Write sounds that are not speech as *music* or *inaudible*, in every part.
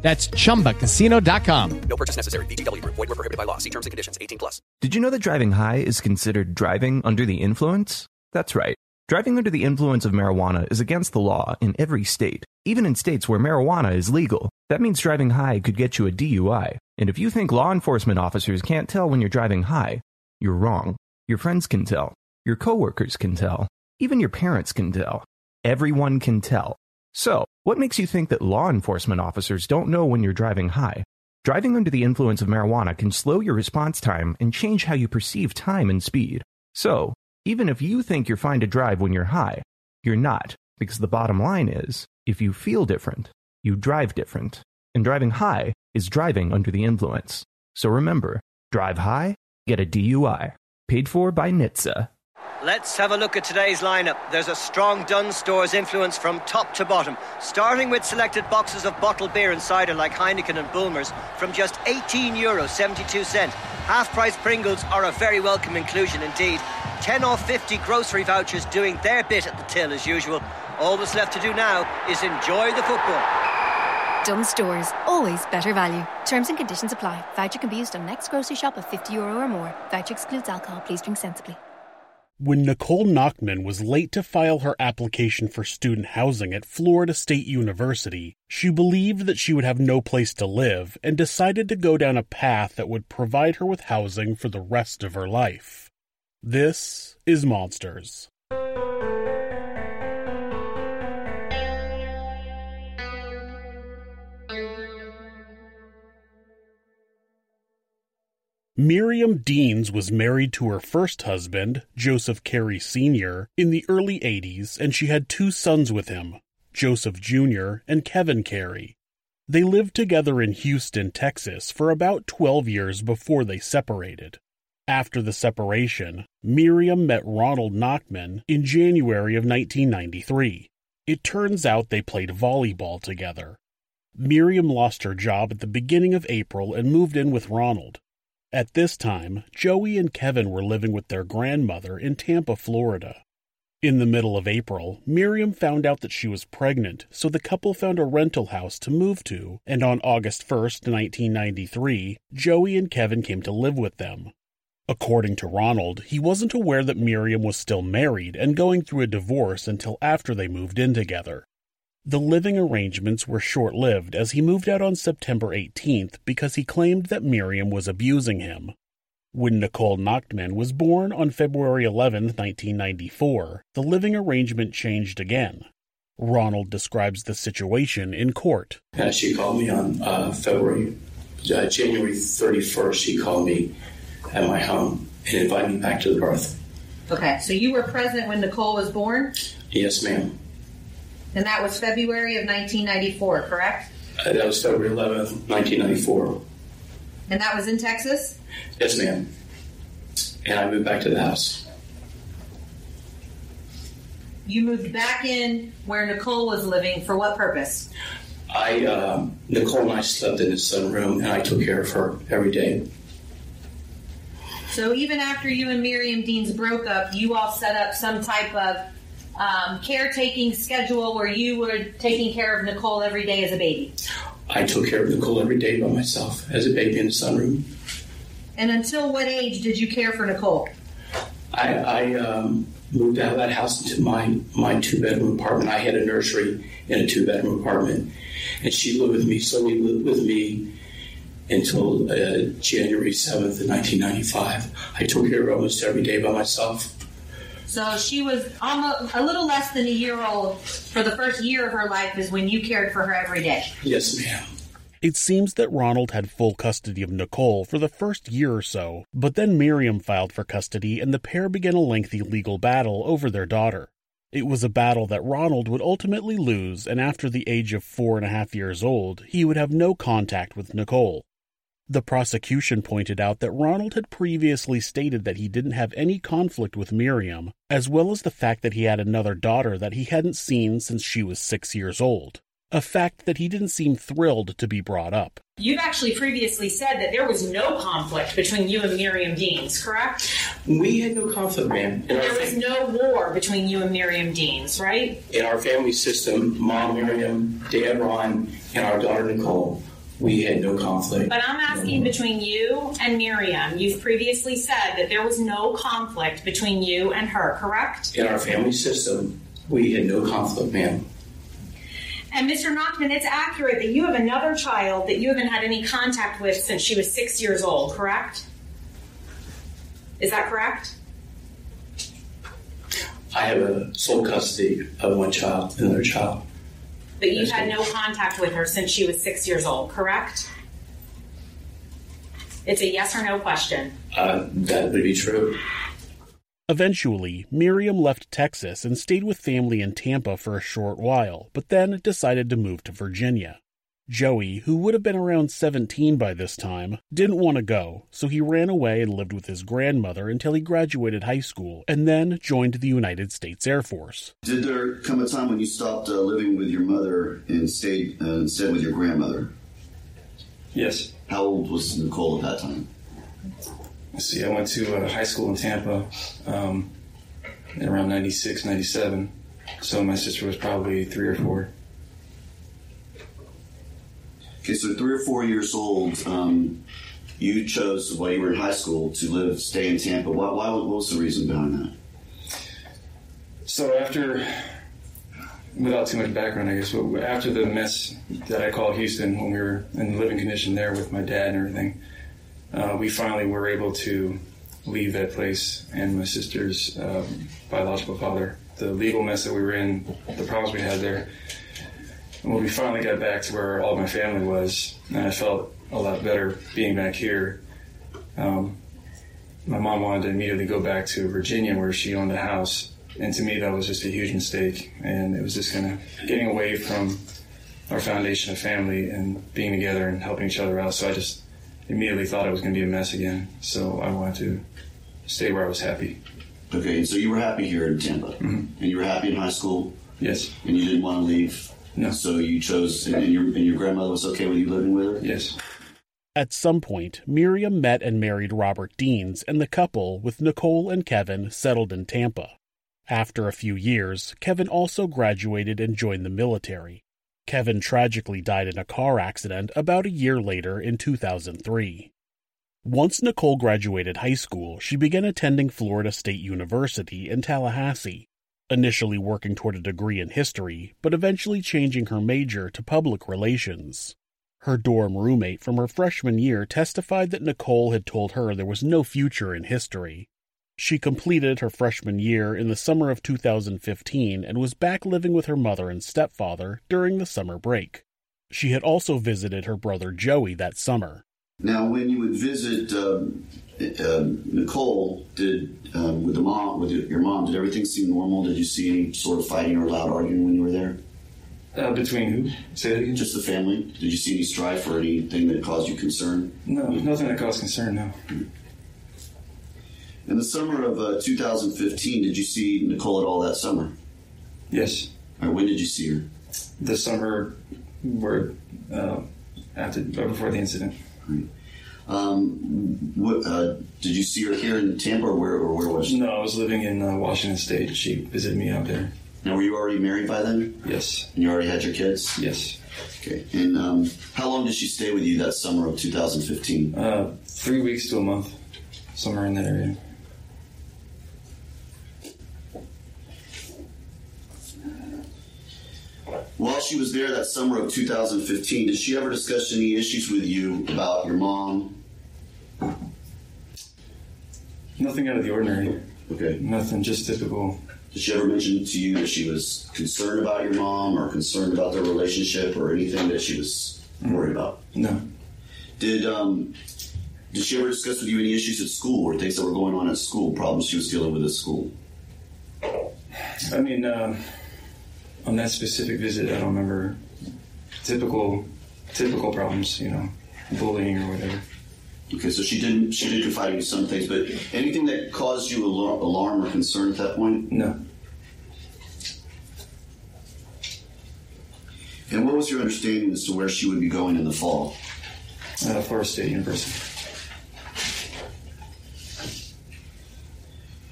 That's chumbacasino.com. No purchase necessary. VGW Group. Void were prohibited by law. See terms and conditions. 18 plus. Did you know that driving high is considered driving under the influence? That's right. Driving under the influence of marijuana is against the law in every state, even in states where marijuana is legal. That means driving high could get you a DUI. And if you think law enforcement officers can't tell when you're driving high, you're wrong. Your friends can tell. Your coworkers can tell. Even your parents can tell. Everyone can tell. So, what makes you think that law enforcement officers don't know when you're driving high? Driving under the influence of marijuana can slow your response time and change how you perceive time and speed. So, even if you think you're fine to drive when you're high, you're not, because the bottom line is if you feel different, you drive different. And driving high is driving under the influence. So remember, drive high, get a DUI. Paid for by NHTSA. Let's have a look at today's lineup. There's a strong Dunnes Stores influence from top to bottom, starting with selected boxes of bottled beer and cider like Heineken and Bulmers from just 18 euro 72 cent. Half price Pringles are a very welcome inclusion indeed. 10 off 50 grocery vouchers doing their bit at the till as usual. All that's left to do now is enjoy the football. Dunnes Stores, always better value. Terms and conditions apply. Voucher can be used on next grocery shop of 50 euro or more. Voucher excludes alcohol. Please drink sensibly. When Nicole Nachtman was late to file her application for student housing at Florida State University, she believed that she would have no place to live and decided to go down a path that would provide her with housing for the rest of her life. This is Monsters. Miriam Deans was married to her first husband, Joseph Carey Sr., in the early 80s, and she had two sons with him, Joseph Jr. and Kevin Carey. They lived together in Houston, Texas for about 12 years before they separated. After the separation, Miriam met Ronald Nachtman in January of 1993. It turns out they played volleyball together. Miriam lost her job at the beginning of April and moved in with Ronald. At this time, Joey and Kevin were living with their grandmother in Tampa, Florida. In the middle of April, Miriam found out that she was pregnant, so the couple found a rental house to move to, and on August 1st, 1993, Joey and Kevin came to live with them. According to Ronald, he wasn't aware that Miriam was still married and going through a divorce until after they moved in together. The living arrangements were short lived as he moved out on September 18th because he claimed that Miriam was abusing him. When Nicole Nachtman was born on February 11, 1994, the living arrangement changed again. Ronald describes the situation in court. Uh, she called me on uh, February, uh, January 31st. She called me at my home and invited me back to the birth. Okay, so you were present when Nicole was born? Yes, ma'am. And that was February of 1994, correct? Uh, that was February 11th, 1994. And that was in Texas? Yes, ma'am. And I moved back to the house. You moved back in where Nicole was living for what purpose? I, um, Nicole and I slept in the sunroom, and I took care of her every day. So even after you and Miriam Deans broke up, you all set up some type of um, caretaking schedule where you were taking care of Nicole every day as a baby. I took care of Nicole every day by myself as a baby in the sunroom. And until what age did you care for Nicole? I, I um, moved out of that house into my, my two bedroom apartment. I had a nursery in a two bedroom apartment, and she lived with me, so we lived with me until uh, January 7th of 1995. I took care of her almost every day by myself. So she was almost a little less than a year old for the first year of her life is when you cared for her every day. Yes, ma'am. It seems that Ronald had full custody of Nicole for the first year or so, but then Miriam filed for custody and the pair began a lengthy legal battle over their daughter. It was a battle that Ronald would ultimately lose, and after the age of four and a half years old, he would have no contact with Nicole. The prosecution pointed out that Ronald had previously stated that he didn't have any conflict with Miriam, as well as the fact that he had another daughter that he hadn't seen since she was six years old, a fact that he didn't seem thrilled to be brought up. You've actually previously said that there was no conflict between you and Miriam Deans, correct? We had no conflict, ma'am. In There was fam- no war between you and Miriam Deans, right? in our family system, mom Miriam, dad Ron, and our daughter Nicole, we had no conflict. But I'm asking between you and Miriam. You've previously said that there was no conflict between you and her, correct? In our family system, we had no conflict, ma'am. And Mr. Nachtman, it's accurate that you have another child that you haven't had any contact with since she was six years old, correct? Is that correct? I have a sole custody of one child, another child. But you've had no contact with her since she was six years old, correct? It's a yes or no question. Uh, that would be true. Eventually, Miriam left Texas and stayed with family in Tampa for a short while, but then decided to move to Virginia. Joey, who would have been around 17 by this time, didn't want to go, so he ran away and lived with his grandmother until he graduated high school and then joined the United States Air Force. Did there come a time when you stopped uh, living with your mother and stayed uh, instead with your grandmother? Yes. How old was Nicole at that time? Let's see, I went to uh, high school in Tampa um, around 96, 97. So my sister was probably three or four. Okay, so three or four years old, um, you chose while you were in high school to live, stay in Tampa. Why, why, what was the reason behind that? So after, without too much background, I guess, but after the mess that I call Houston, when we were in the living condition there with my dad and everything, uh, we finally were able to leave that place and my sister's um, biological father. The legal mess that we were in, the problems we had there. When we finally got back to where all my family was, and I felt a lot better being back here, um, my mom wanted to immediately go back to Virginia where she owned a house. And to me, that was just a huge mistake. And it was just kind of getting away from our foundation of family and being together and helping each other out. So I just immediately thought it was going to be a mess again. So I wanted to stay where I was happy. Okay, so you were happy here in Tampa, and you were happy in high school, Yes. and you didn't want to leave. No. So you chose, and, and your and your grandmother was okay with you living with her. Yes. At some point, Miriam met and married Robert Deans, and the couple, with Nicole and Kevin, settled in Tampa. After a few years, Kevin also graduated and joined the military. Kevin tragically died in a car accident about a year later in 2003. Once Nicole graduated high school, she began attending Florida State University in Tallahassee, initially working toward a degree in history, but eventually changing her major to public relations. Her dorm roommate from her freshman year testified that Nicole had told her there was no future in history. She completed her freshman year in the summer of 2015 and was back living with her mother and stepfather during the summer break. She had also visited her brother Joey that summer. Now, when you would visit um, uh, Nicole, did um, with the mom, with your mom, did everything seem normal? Did you see any sort of fighting or loud arguing when you were there? Uh, between who? Say that again? Just the family. Did you see any strife or anything that caused you concern? No, nothing that caused concern, no. In the summer of uh, 2015, did you see Nicole at all that summer? Yes. Or when did you see her? The summer where, uh, after, right before the incident. Um, what, uh, did you see her here in Tampa, or where, or where was she? No, I was living in uh, Washington State. She visited me out there. Now, were you already married by then? Yes. And you already had your kids? Yes. Okay. And um, how long did she stay with you that summer of 2015? Uh, three weeks to a month, somewhere in that area. While she was there that summer of 2015, did she ever discuss any issues with you about your mom? Nothing out of the ordinary. Okay. Nothing, just typical. Did she ever mention to you that she was concerned about your mom or concerned about their relationship or anything that she was worried about? No. Did um, did she ever discuss with you any issues at school or things that were going on at school, problems she was dealing with at school? I mean, uh, on that specific visit, I don't remember typical typical problems, you know, bullying or whatever. Okay, so she didn't she did confide in you some things, but anything that caused you alar- alarm or concern at that point? No. And what was your understanding as to where she would be going in the fall? Uh, Florida State University.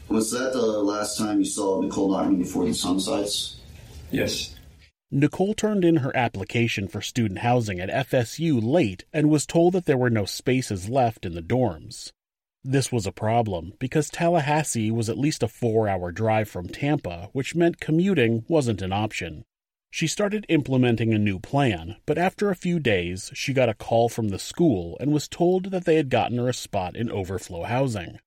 Was that the last time you saw Nicole Nachtman before the sun? Yes. Nicole turned in her application for student housing at FSU late and was told that there were no spaces left in the dorms. This was a problem because Tallahassee was at least a four hour drive from Tampa, which meant commuting wasn't an option. She started implementing a new plan, but after a few days, she got a call from the school and was told that they had gotten her a spot in overflow housing.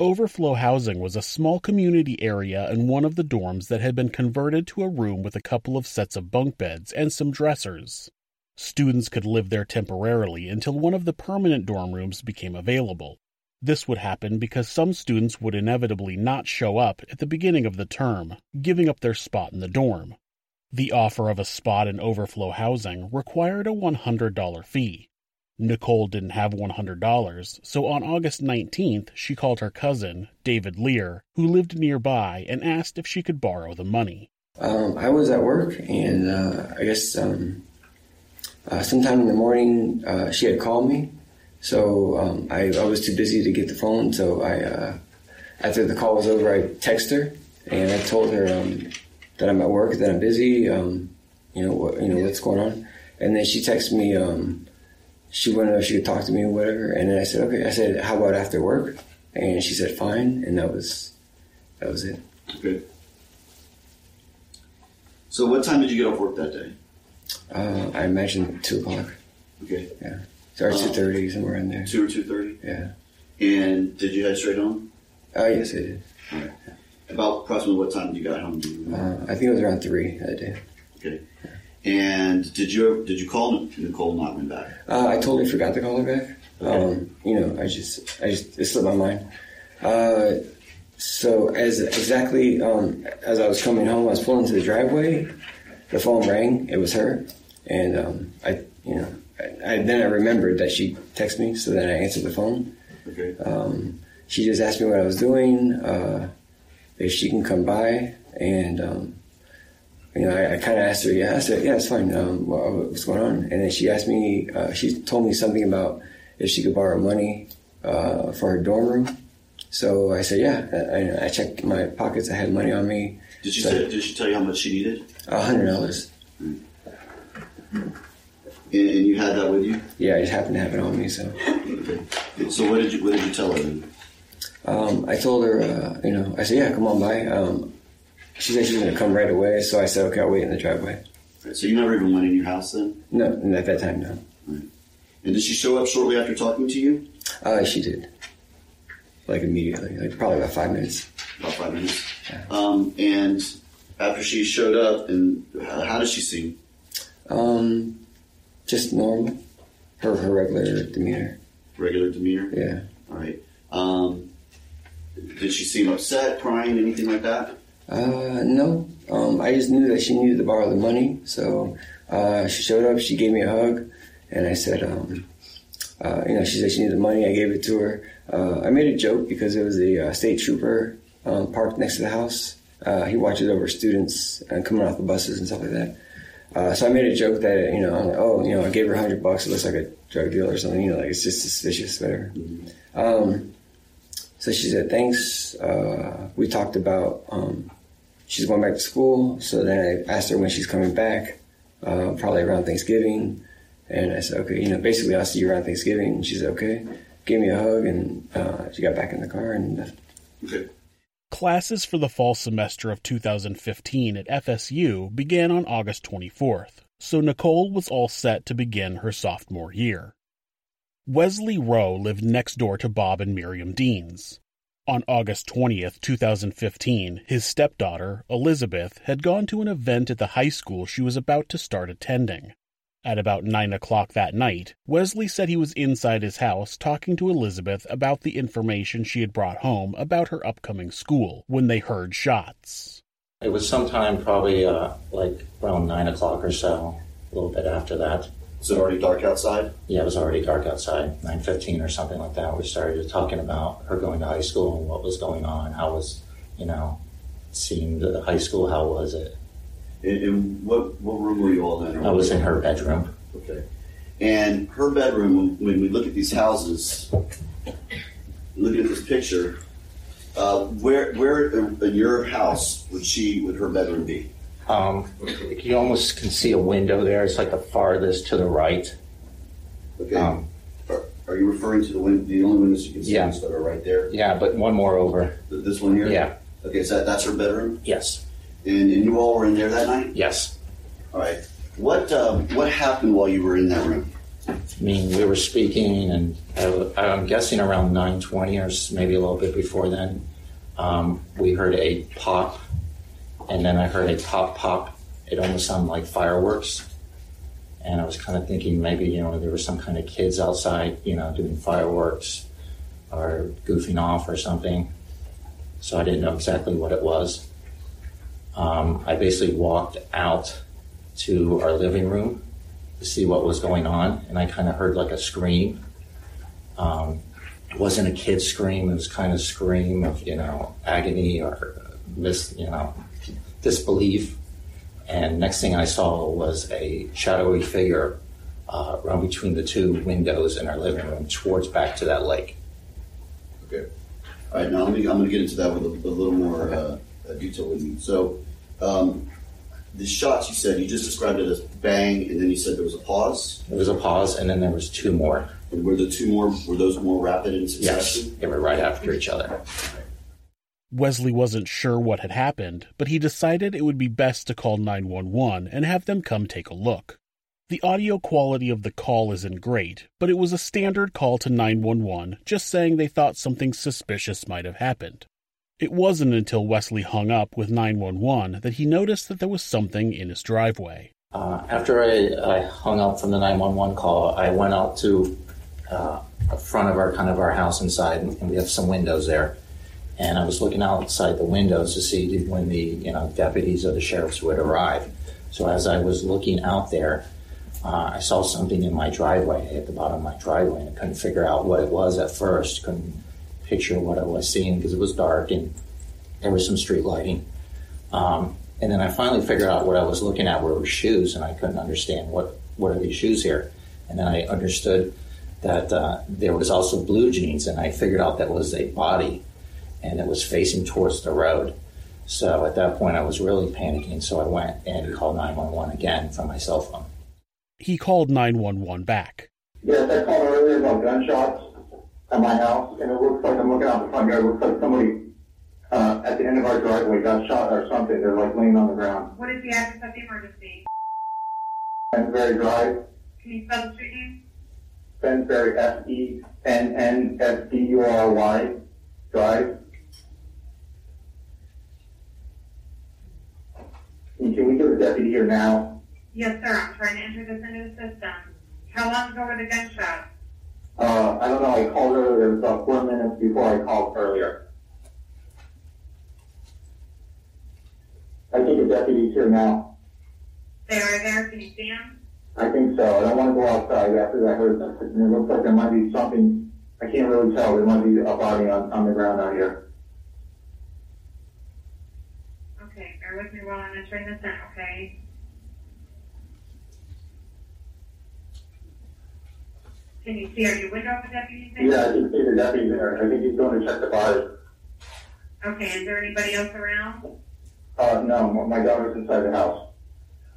Overflow housing was a small community area in one of the dorms that had been converted to a room with a couple of sets of bunk beds and some dressers. Students could live there temporarily until one of the permanent dorm rooms became available. This would happen because some students would inevitably not show up at the beginning of the term, giving up their spot in the dorm. The offer of a spot in overflow housing required a $100 fee. Nicole didn't have $100, so on August 19th, she called her cousin, David Lear, who lived nearby, and asked if she could borrow the money. Um, I was at work, and uh, I guess um, uh, sometime in the morning uh, she had called me. So um, I, I, was too busy to get the phone. So I, uh, after the call was over, I texted her and I told her um, that I'm at work, that I'm busy. Um, you know, what, you know what's going on. And then she texted me. Um, she wanted to know if she could talk to me or whatever. And then I said, okay. I said, how about after work? And she said, fine. And that was that was it. Okay. So, what time did you get off work that day? Uh, I imagine two o'clock. Okay. Yeah. Or two thirty, somewhere in there. Two or two thirty. Yeah. And did you head straight home? Uh, yes, I did. All right. About approximately what time did you get home? You? Uh, I think it was around three that day. Okay. And did you did you call Nicole Nachtman back? Uh, I totally forgot to call her back. Okay. Um, you know, I just I just it slipped my mind. Uh, so as exactly um, as I was coming home, I was pulling into the driveway. The phone rang. It was her, and um, I you know I, I, then I remembered that she texted me, so then I answered the phone. Okay. Um, she just asked me what I was doing, uh, if she can come by, and um, you know, I, I kind of asked her, yeah, I said, yeah, it's fine. Um, what, what's going on? And then she asked me, uh, she told me something about if she could borrow money uh, for her dorm room. So I said, yeah. I, I checked my pockets. I had money on me. Did she so, tell, did she tell you how much she needed? A hundred dollars. And, and you had that with you? Yeah, I just happened to have it on me. So. Okay. So what did you what did you tell her then? Um, I told her, uh, you know, I said, yeah, come on by. Um, she said she was going to come right away, so I said, okay, I'll wait in the driveway. Right, so you never even went in your house then? No, at that time, no. Right. And did she show up shortly after talking to you? Uh, she did. Like immediately, like probably about five minutes. About five minutes. Yeah. Um, and after she showed up, and uh, how did she seem? Um, just normal. Her her regular demeanor. Regular demeanor. Yeah. All right. Um, did she seem upset, crying, anything like that? Uh, no. Um, I just knew that she needed to borrow the money, so uh, she showed up. She gave me a hug, and I said, um, uh, you know, she said she needed the money. I gave it to her. Uh, I made a joke because it was a uh, state trooper um, parked next to the house. Uh, he watches over students and coming off the buses and stuff like that. Uh, so I made a joke that you know, I'm like, oh, you know, I gave her a hundred bucks. It looks like a drug deal or something. You know, like it's just suspicious, whatever. Mm-hmm. Um, so she said thanks. Uh, we talked about um, she's going back to school. So then I asked her when she's coming back, uh, probably around Thanksgiving. And I said, okay, you know, basically I'll see you around Thanksgiving. And she said, okay. Gave me a hug and uh, she got back in the car and left. Okay. Classes for the fall semester of 2015 at FSU began on August 24th, so Nicole was all set to begin her sophomore year. Wesley Roe lived next door to Bob and Miriam Deans. On August 20th, 2015, his stepdaughter, Elizabeth, had gone to an event at the high school she was about to start attending. At about 9 o'clock that night, Wesley said he was inside his house talking to Elizabeth about the information she had brought home about her upcoming school when they heard shots. It was sometime probably uh, like around 9 o'clock or so, a little bit after that. Is it already dark outside? Yeah, it was already dark outside, nine fifteen or something like that. We started talking about her going to high school and what was going on. How was, you know, seeing the high school? How was it? And, and what what room were you all in? I was in her bedroom. Okay. And her bedroom. When, when we look at these houses, looking at this picture, uh, where where in your house would she would her bedroom be? Um, you almost can see a window there. It's like the farthest to the right. Okay. Um, are, are you referring to the win- the only windows you can see Yeah. that are right there? Yeah, but one more over. Th- This one here. Yeah. Okay, so that, that's her bedroom. Yes. And, and you all were in there that night. Yes. All right. What um, what happened while you were in that room? I mean, we were speaking, and I, I'm guessing around 9:20 or s- maybe a little bit before then, um, we heard a pop, and then I heard a pop pop. It almost sounded like fireworks, and I was kind of thinking maybe you know there were some kind of kids outside, you know, doing fireworks or goofing off or something. So I didn't know exactly what it was. Um, I basically walked out to our living room to see what was going on, and I kind of heard like a scream. Um, it wasn't a kid's scream; it was kind of scream of you know agony or mis you know disbelief. And next thing I saw was a shadowy figure uh, run between the two windows in our living room towards back to that lake. Okay. All right. Now. I'm going to get into that with a, a little more uh, uh, detail with you. So, um, the shots you said you just described it as bang, and then you said there was a pause. There was a pause, and then there was two more. And were the two more? Were those more rapid in Yes, they were right after each other. Wesley wasn't sure what had happened, but he decided it would be best to call 911 and have them come take a look. The audio quality of the call isn't great, but it was a standard call to 911 just saying they thought something suspicious might have happened. It wasn't until Wesley hung up with 911 that he noticed that there was something in his driveway. Uh, after I, I hung up from the 911 call, I went out to uh, the front of our kind of our house inside, and we have some windows there. And I was looking outside the windows to see when the you know deputies or the sheriffs would arrive. So as I was looking out there, uh, I saw something in my driveway at the bottom of my driveway, and I couldn't figure out what it was at first. Couldn't picture what I was seeing because it was dark and there was some street lighting. Um, and then I finally figured out what I was looking at were shoes, and I couldn't understand what what are these shoes here. And then I understood that uh, there was also blue jeans, and I figured out that was a body, and it was facing towards the road. So at that point, I was really panicking. So I went and called 911 again from my cell phone. He called 911 back. Yes, I called earlier about gunshots at my house, and it looks like I'm looking out the front yard. It looks like somebody uh, at the end of our driveway got shot or something. They're like laying on the ground. What is the address of the emergency? Fennsbury Drive, Can you spell the street name? Fennsbury F E N N S B U R Y Drive. And Can we get a deputy here now? Yes, sir. I'm trying to enter this into the system. How long ago were the gunshots? Uh, I don't know. I called earlier. It was about four minutes before I called earlier. I think a deputy's here now. They are there. Can you see them? I think so. I don't want to go outside after I heard it looks like there might be something. I can't really tell. There might be a body on, on the ground out here. Okay, bear with me while I'm entering this in, okay? Can you see, are you window of the deputy's there? Yeah, I can see the deputy there. I think he's going to check the body. Okay, is there anybody else around? Uh, no, my daughter's inside the house.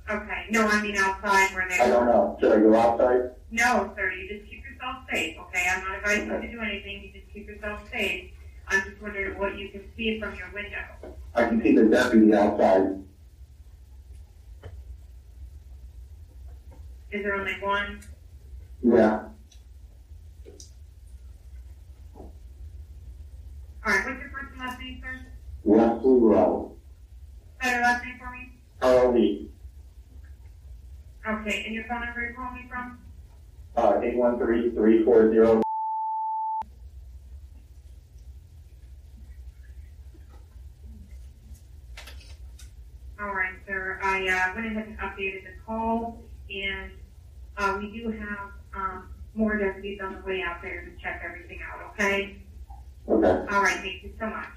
Okay, no, I mean outside where they I don't know. Should I go outside? No, sir, you just keep yourself safe, okay? I'm not advising you to do anything, you just keep yourself safe. I'm just wondering what you can see from your window. I can see the deputy outside. Is there only one? Yeah. Alright, what's your first and last name, sir? Wesley Roe. Your last name for me? R-O-E. Okay, and your phone number you're calling me from? Uh, 813-340. Alright, sir, I, uh, went ahead and updated the call, and, Uh, we do have um, more deputies on the way out there to check everything out, okay? Okay. All right, thank you so much.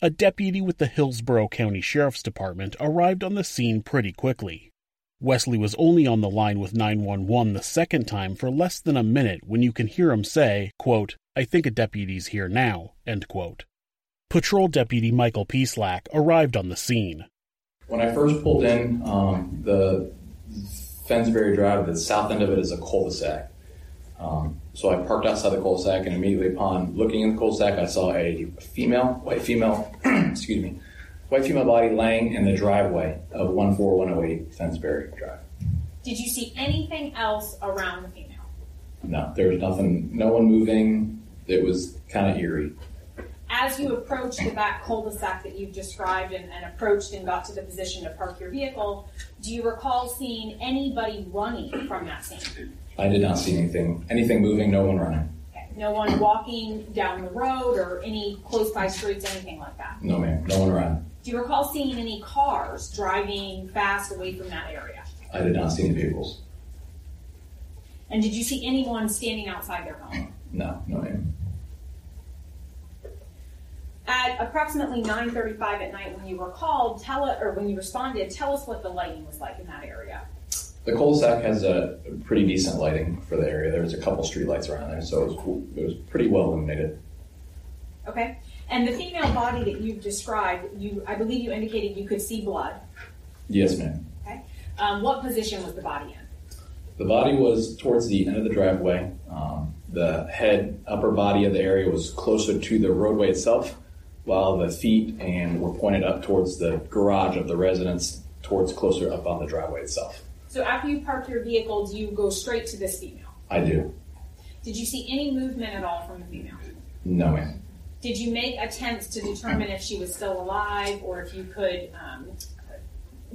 A deputy with the Hillsborough County Sheriff's Department arrived on the scene pretty quickly. Wesley was only on the line with 911 the second time for less than a minute when you can hear him say, quote, I think a deputy's here now, end quote. Patrol Deputy Michael Peaslack arrived on the scene. When I first pulled in, um, the Fennsbury Drive, the south end of it is a cul-de-sac. Um, so I parked outside the cul-de-sac, and immediately upon looking in the cul-de-sac, I saw a female, white female, *clears throat* excuse me, white female body laying in the driveway of 14108 Fennsbury Drive. Did you see anything else around the female? No, there was nothing, no one moving. It was kind of eerie. As you approached the back cul-de-sac that you've described and, and approached and got to the position to park your vehicle, do you recall seeing anybody running from that scene? I did not see anything, anything moving, no one running. No one walking down the road or any close by streets, anything like that? No, ma'am, no one around. Do you recall seeing any cars driving fast away from that area? I did not see any vehicles. And did you see anyone standing outside their home? No, no, ma'am. At approximately 9:35 at night, when you were called, tell it, or when you responded, tell us what the lighting was like in that area. The cul-de-sac has a pretty decent lighting for the area. There's a couple street lights around there, so it was, it was pretty well illuminated. Okay. And the female body that you've described, you, I believe you indicated you could see blood. Yes, ma'am. Okay. Um, what position was the body in? The body was towards the end of the driveway. Um, the head, upper body of the area was closer to the roadway itself, while the feet and were pointed up towards the garage of the residence, towards closer up on the driveway itself. So after you park your vehicle, do you go straight to this female? I do. Did you see any movement at all from the female? No, ma'am. Did you make attempts to determine if she was still alive or if you could um,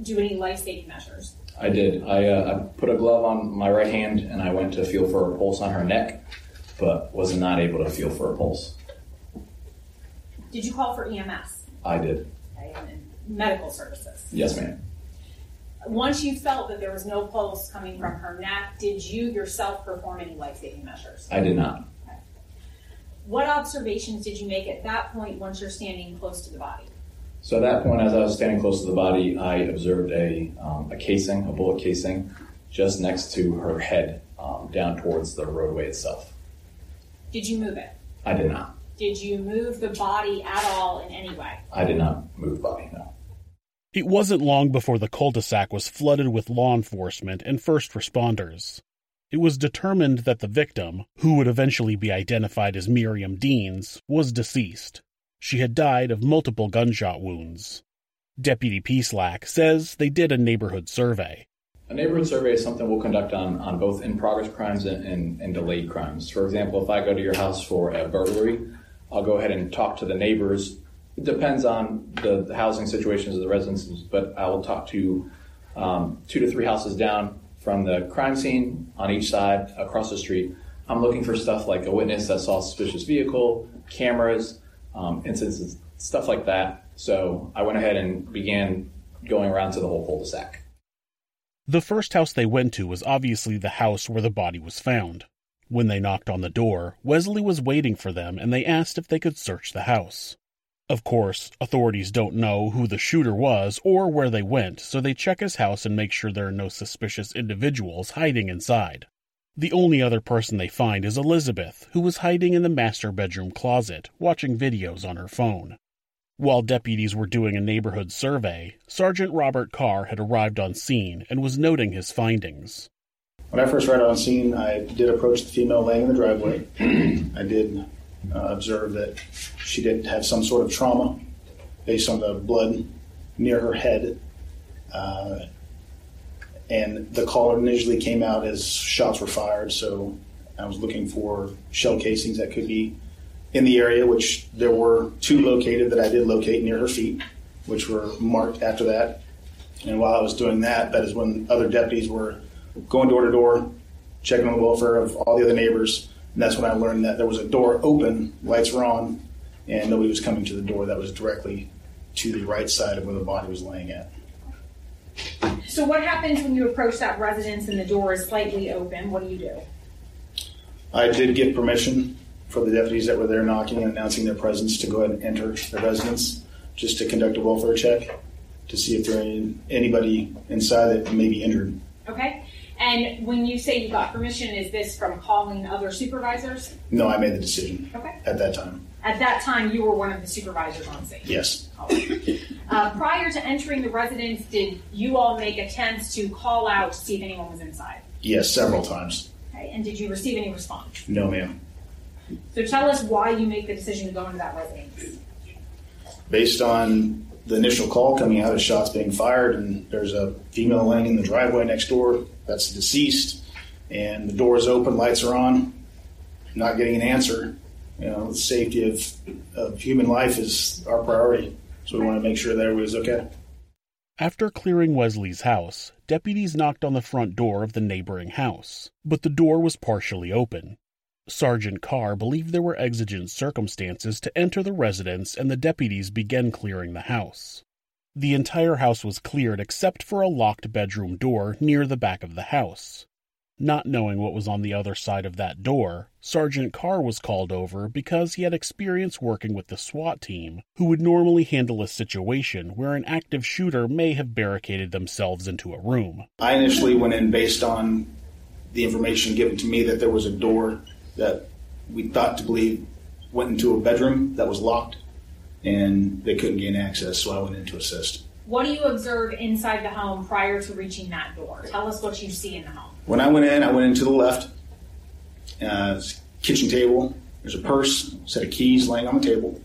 do any life saving measures? I did. I, uh, I put a glove on my right hand and I went to feel for a pulse on her neck, but was not able to feel for a pulse. Did you call for EMS? I did. Okay, and medical services. Yes, ma'am. Once you felt that there was no pulse coming from her neck, did you yourself perform any life saving measures? I did not. What observations did you make at that point once you're standing close to the body? So at that point, as I was standing close to the body, I observed a, um, a casing, a bullet casing, just next to her head, um, down towards the roadway itself. Did you move it? I did not. Did you move the body at all in any way? I did not move the body, no. It wasn't long before the cul de sac was flooded with law enforcement and first responders. It was determined that the victim, who would eventually be identified as Miriam Deans, was deceased. She had died of multiple gunshot wounds. Deputy Peaslack says they did a neighborhood survey. A neighborhood survey is something we'll conduct on, on both in progress crimes and, and, and delayed crimes. For example, if I go to your house for a burglary, I'll go ahead and talk to the neighbors. It depends on the, the housing situations of the residences, but I will talk to um, two to three houses down from the crime scene on each side across the street. I'm looking for stuff like a witness that saw a suspicious vehicle, cameras, um, incidents, stuff like that. So I went ahead and began going around to the whole cul-de-sac. The first house they went to was obviously the house where the body was found. When they knocked on the door, Wesley was waiting for them and they asked if they could search the house. Of course, authorities don't know who the shooter was or where they went, so they check his house and make sure there are no suspicious individuals hiding inside. The only other person they find is Elizabeth, who was hiding in the master bedroom closet, watching videos on her phone. While deputies were doing a neighborhood survey, Sergeant Robert Carr had arrived on scene and was noting his findings. When I first arrived on scene, I did approach the female laying in the driveway. *clears throat* I did uh, observe that she did have some sort of trauma based on the blood near her head. Uh, and the call initially came out as shots were fired, so I was looking for shell casings that could be in the area, which there were two located that I did locate near her feet, which were marked after that. And while I was doing that, that is when other deputies were going door to door, checking on the welfare of all the other neighbors. And that's when I learned that there was a door open, lights were on, and nobody was coming to the door that was directly to the right side of where the body was laying at. So what happens when you approach that residence and the door is slightly open? What do you do? I did give permission for the deputies that were there knocking and announcing their presence to go ahead and enter the residence just to conduct a welfare check to see if there any, anybody inside that may be injured. Okay. And when you say you got permission, is this from calling other supervisors? No, I made the decision Okay. at that time. At that time, you were one of the supervisors on scene. Yes. Uh, prior to entering the residence, did you all make attempts to call out to see if anyone was inside? Yes, several times. Okay. And did you receive any response? No, ma'am. So tell us why you make the decision to go into that residence. Based on the initial call coming out of shots being fired, and there's a female laying in the driveway next door. That's deceased, and the door is open, lights are on. Not getting an answer. You know, the safety of, of human life is our priority, so we want to make sure that everybody's okay. After clearing Wesley's house, deputies knocked on the front door of the neighboring house, but the door was partially open. Sergeant Carr believed there were exigent circumstances to enter the residence, and the deputies began clearing the house. The entire house was cleared except for a locked bedroom door near the back of the house. Not knowing what was on the other side of that door, Sergeant Carr was called over because he had experience working with the SWAT team, who would normally handle a situation where an active shooter may have barricaded themselves into a room. I initially went in based on the information given to me that there was a door that we thought to believe went into a bedroom that was locked, and they couldn't gain access, so I went in to assist. What do you observe inside the home prior to reaching that door? Tell us what you see in the home. When I went in, I went in to the left. Uh, kitchen table. There's a purse, set of keys laying on the table.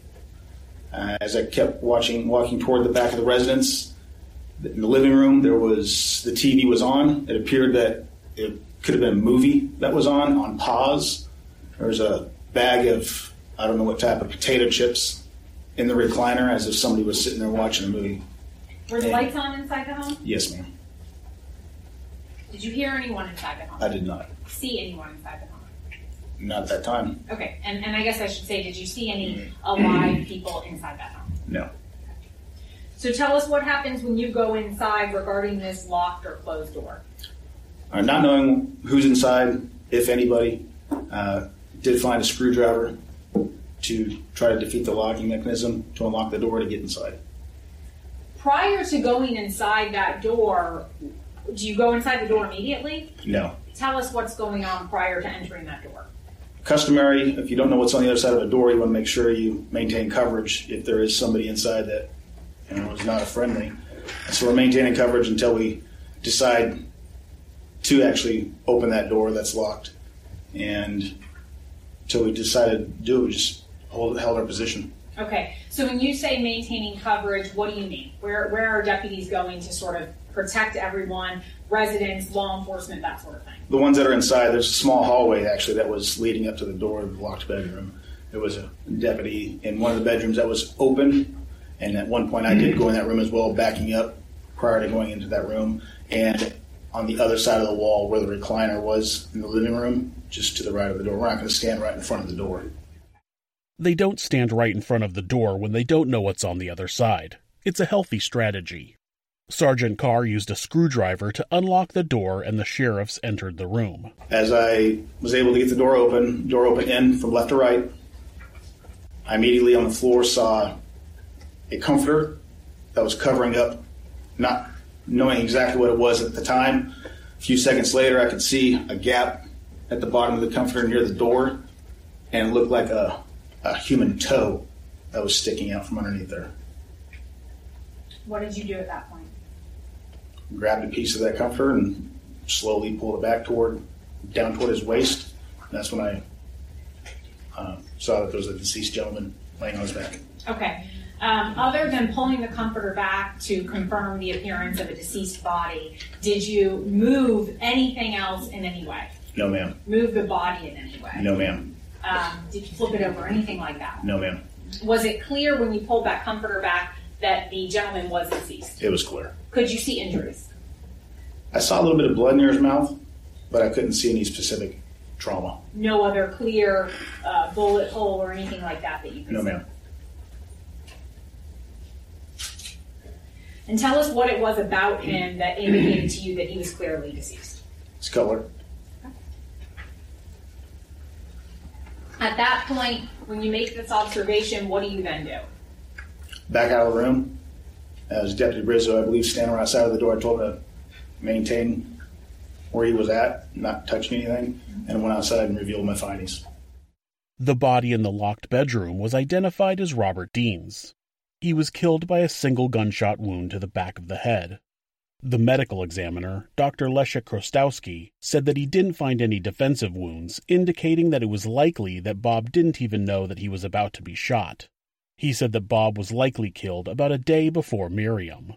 Uh, as I kept watching, walking toward the back of the residence, in the living room, there was the TV was on. It appeared that it could have been a movie that was on on pause. There was a bag of I don't know what type of potato chips in the recliner, as if somebody was sitting there watching a movie. Were the And- lights on inside the home? Yes, ma'am. Did you hear anyone inside the home? I did not. See anyone inside the home? Not at that time. Okay, and, and I guess I should say, did you see any alive people inside that home? No. So tell us what happens when you go inside regarding this locked or closed door. Uh, not knowing who's inside, if anybody, uh, did find a screwdriver to try to defeat the locking mechanism to unlock the door to get inside. Prior to going inside that door, do you go inside the door immediately? No. Tell us what's going on prior to entering that door. Customary, if you don't know what's on the other side of a door, you want to make sure you maintain coverage if there is somebody inside that you know, is not a friendly. So we're maintaining coverage until we decide to actually open that door that's locked. And until we decided to do it, we just hold, held our position. Okay, so when you say maintaining coverage, what do you mean? Where, where are deputies going to sort of protect everyone, residents, law enforcement, that sort of thing? The ones that are inside, there's a small hallway actually that was leading up to the door of the locked bedroom. There was a deputy in one of the bedrooms that was open, and at one point I did go in that room as well, backing up prior to going into that room. And on the other side of the wall where the recliner was in the living room, just to the right of the door. We're not going to stand right in front of the door. They don't stand right in front of the door when they don't know what's on the other side. It's a healthy strategy. Sergeant Carr used a screwdriver to unlock the door, and the sheriffs entered the room. As I was able to get the door open, door open in from left to right, I immediately on the floor saw a comforter that was covering up, not knowing exactly what it was at the time. A few seconds later, I could see a gap at the bottom of the comforter near the door, and it looked like a, a human toe that was sticking out from underneath there. What did you do at that point? Grabbed a piece of that comforter and slowly pulled it back toward, down toward his waist. And that's when I uh, saw that there was a deceased gentleman laying on his back. Okay. Um, other than pulling the comforter back to confirm the appearance of a deceased body, did you move anything else in any way? No, ma'am. Move the body in any way? No, ma'am. Um, did you flip it over? Anything like that? No, ma'am. Was it clear when you pulled that comforter back that the gentleman was deceased? It was clear. Could you see injuries? I saw a little bit of blood near his mouth, but I couldn't see any specific trauma. No other clear uh, bullet hole or anything like that that you could No, see? ma'am. and tell us what it was about him that indicated to you that he was clearly deceased. His color. At that point, when you make this observation, what do you then do? Back out of the room. As Deputy Brizzo, I believe, standing right outside of the door, I told him to maintain where he was at, not touch anything, and went outside and revealed my findings. The body in the locked bedroom was identified as Robert Deans. He was killed by a single gunshot wound to the back of the head. The medical examiner, Dr. Leszek Chrostowski, said that he didn't find any defensive wounds, indicating that it was likely that Bob didn't even know that he was about to be shot. He said that Bob was likely killed about a day before Miriam.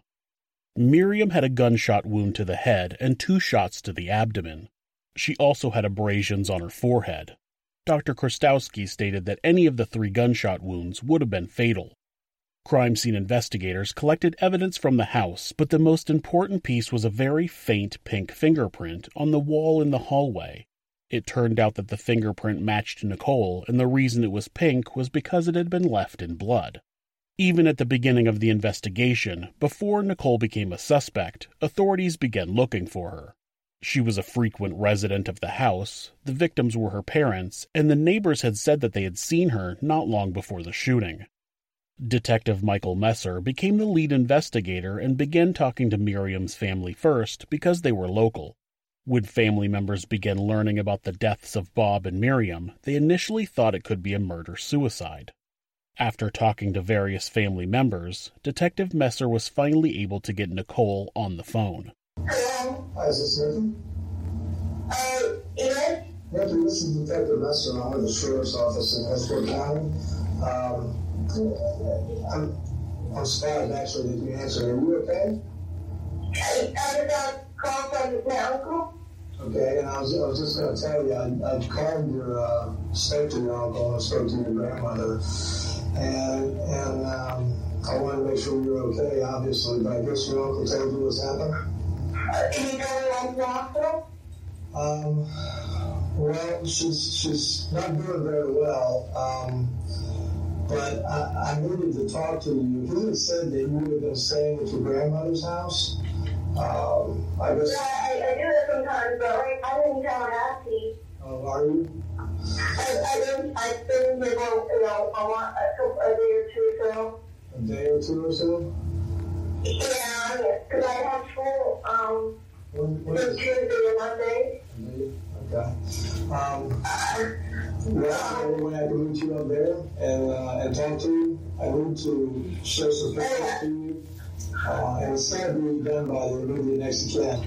Miriam had a gunshot wound to the head and two shots to the abdomen. She also had abrasions on her forehead. Dr. Chrostowski stated that any of the three gunshot wounds would have been fatal. Crime scene investigators collected evidence from the house, but the most important piece was a very faint pink fingerprint on the wall in the hallway. It turned out that the fingerprint matched Nicole, and the reason it was pink was because it had been left in blood. Even at the beginning of the investigation, before Nicole became a suspect, authorities began looking for her. She was a frequent resident of the house, the victims were her parents, and the neighbors had said that they had seen her not long before the shooting. Detective Michael Messer became the lead investigator and began talking to Miriam's family first because they were local. When family members began learning about the deaths of Bob and Miriam, they initially thought it could be a murder suicide. After talking to various family members, Detective Messer was finally able to get Nicole on the phone. Hello. Hi, is this Nathan? Uh, Ian? Nathan, this is Detective Messer. I'm with the Sheriff's Office in Escort County. Um, I'm, I'm surprised actually that you answered. Are you okay? I, got a call from my uncle. Okay, and I was, I was just going to tell you, I, I called your, uh, your uncle and spoke to your grandmother, and and um, I wanted to make sure you were okay, obviously, but I guess your uncle told you what's happened? Did he go to the hospital? Um, well, she's, she's not doing very well, um, but I, I needed to talk to you. He had said that you would have been staying at your grandmother's house. Um, I guess. Yeah, I, I do that sometimes, but like, I didn't tell her asking. Oh, are you? I, I didn't, I didn't give her, you know, a, lot, a, a day or two, so. A day or two or so? Yeah, because I have school, um, When, when Tuesday to Monday. Okay. Um, well, any way I can meet you up there and, uh, and talk to you? I need to show some pictures to you. Uh, and it's gonna be done by the immediate next you can.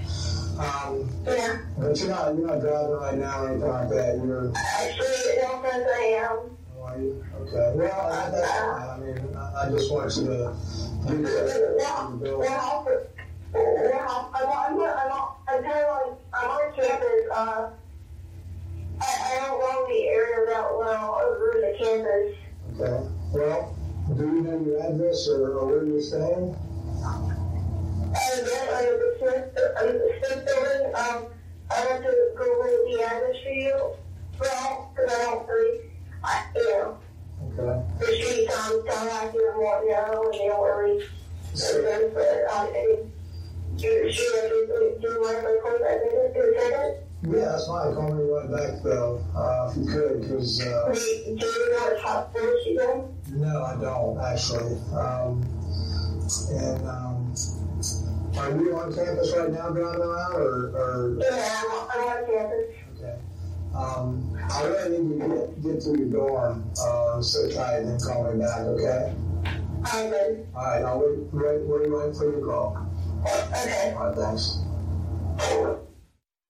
Um, yeah. But you're not, you're not driving right now or anything like that. You're, Actually, no friends I am. you? Okay. Well, I, that's fine. I mean, I, just want you to you that. Off, we're off, I'm, I'm, I'm, I'm I'm uh, I, I don't know the area that well over the campus. Okay. Well, do you know your address or, or where you're staying? Then under the Smith, under the Smith building, um, I have to Google the address for you, well, because I don't really, I, you know, Okay. the streets, um, out here more narrow and they don't really, so, but, um, and you, should I do, do you mind if I call that in a second? Yeah, that's fine. Call me right back though, uh, if you could, because uh, Do you know what hospital she's in? no, I don't actually. Um, and um, are you on campus right now, driving around, or, or Yeah, I'm, I'm on campus. okay? Um, I really need to get, get to your dorm, uh, so tight, and then call me back, okay? I'm good. All right, I'll wait, wait, wait, wait for your call. Okay. All right, thanks.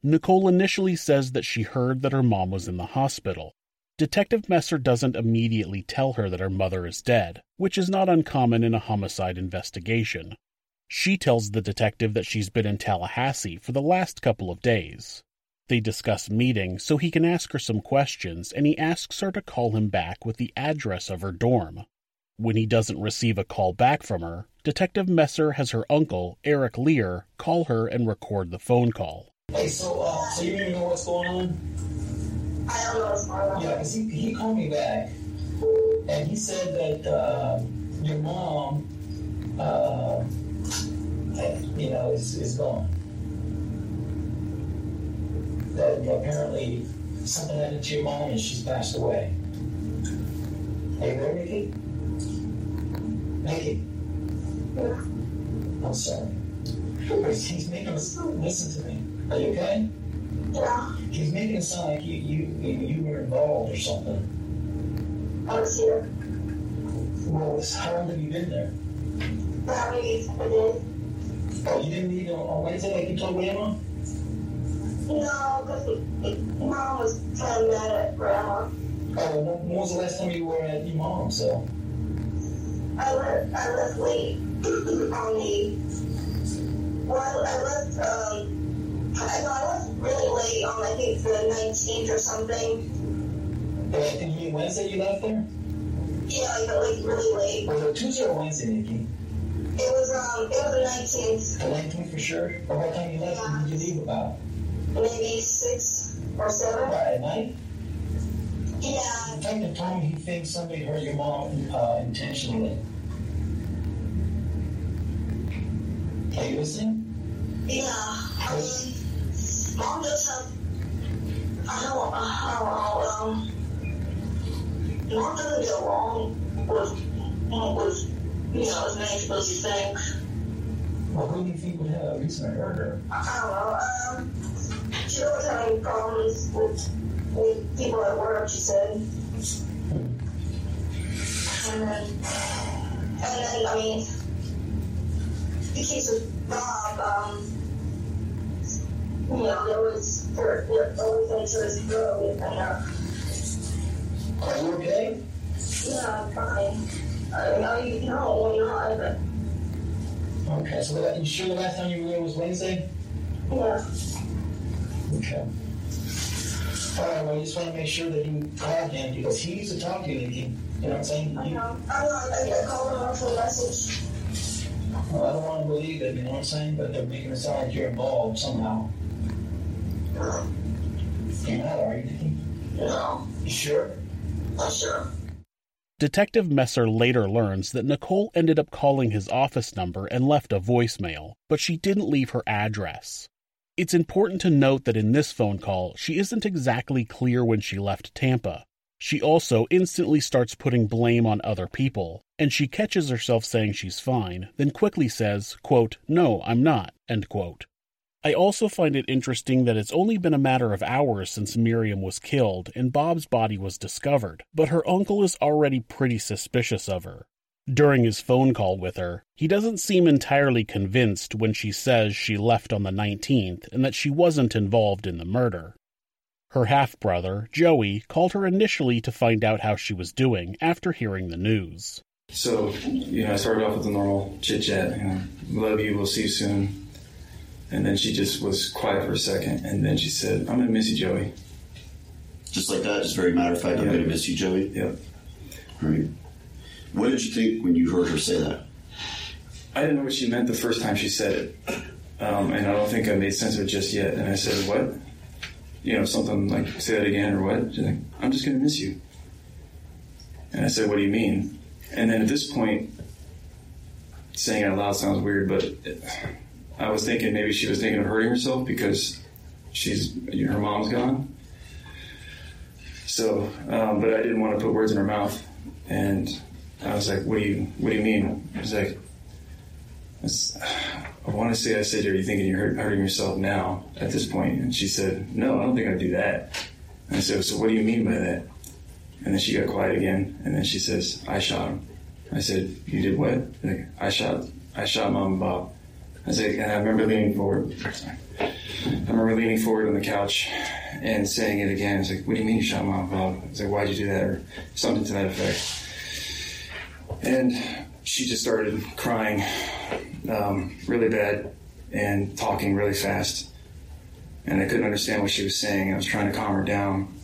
Nicole initially says that she heard that her mom was in the hospital. Detective Messer doesn't immediately tell her that her mother is dead, which is not uncommon in a homicide investigation. She tells the detective that she's been in Tallahassee for the last couple of days. They discuss meeting so he can ask her some questions, and he asks her to call him back with the address of her dorm. When he doesn't receive a call back from her, Detective Messer has her uncle, Eric Lear, call her and record the phone call. Hey, so, uh, so you even know what's going on? I don't know what's going on. Yeah, because he, he called me back, and he said that uh, your mom uh, you know, is, is gone. That apparently something happened to your mom and she's passed away. Are you there, Nikki? Nikki? I'm sorry. He's, he's making us listen to me. Are you okay? Yeah. He's making it sound like you you you, were involved or something. I was here. Well, how long have you been there? How many I did? Oh, you didn't leave on- on Wednesday like you told Grandma? No, because mom was kind of mad at grandma. Oh, when when was the last time you were at your mom's? So, I left, I left late *clears throat* on the, well, I left, um, I know I left really late on, I think, the 19th or something. did you mean Wednesday you left there? Yeah, like, like really late. Was it Tuesday or Wednesday, Nikki? It was, um, it was the 19th, The 19th for sure? Or what time you left? When did you leave about? maybe 6 or 7. Right, at night? Yeah. The type of time he thinks somebody hurt your mom uh, intentionally. Are you listening? Yeah, I mean, mom does have, I don't, I don't know, um, mom doesn't get along with, with, you know, as many people as you think. Well, who do you think would have to hurt her? I don't know, um, she always having problems with, with people at work, she said. And then, and then, I mean, the case with Bob, um, you know, there was, there, there always into his throat, and, uh, Are you okay? yeah, I'm fine. I know you know, when you're not, but, Okay, so the, you sure the last time you were there was Wednesday? yeah. Okay. All right, well, I just want to make sure that you called him because he used to talk to you. You know what I'm saying? I know, I know, I, I called him off a message. Well, I don't want to believe it, you know what I'm saying? But they're making it sound like you're involved somehow. Sure? Sure. Detective Messer later learns that Nicole ended up calling his office number and left a voicemail, but she didn't leave her address. It's important to note that in this phone call, she isn't exactly clear when she left Tampa. She also instantly starts putting blame on other people, and she catches herself saying she's fine, then quickly says, quote, No, I'm not, end quote. I also find it interesting that it's only been a matter of hours since Miriam was killed and Bob's body was discovered, but her uncle is already pretty suspicious of her. During his phone call with her, he doesn't seem entirely convinced when she says she left on the 19th and that she wasn't involved in the murder. Her half brother, Joey, called her initially to find out how she was doing after hearing the news. So, you know, I started off with the normal chit chat, you know, love you, we'll see you soon. And then she just was quiet for a second, and then she said, I'm gonna miss you, Joey. Just like that, just very matter of fact, I'm going to miss you, Joey. Yep. All right. What did you think when you heard her say that? I didn't know what she meant the first time she said it. Um, and I don't think I made sense of it just yet. And I said, What? You know, something like, say that again or what? She's like, I'm just going to miss you. And I said, What do you mean? And then at this point, saying it out loud sounds weird, but it, I was thinking maybe she was thinking of hurting herself because she's, you know, her mom's gone. So, um, but I didn't want to put words in her mouth. And I was like, What do you, what do you mean? She's like, I want to say I said, Are you thinking you're hurting yourself now at this point? And she said, No, I don't think I'd do that. And I said, So what do you mean by that? And then she got quiet again. And then she says, I shot him. I said, You did what? Like, I shot, I shot mom and Bob. I and I remember leaning forward. I remember leaning forward on the couch and saying it again. I was like, What do you mean you shot mom Bob? I was like, Why'd you do that? Or something to that effect. And she just started crying um, really bad and talking really fast. And I couldn't understand what she was saying. I was trying to calm her down.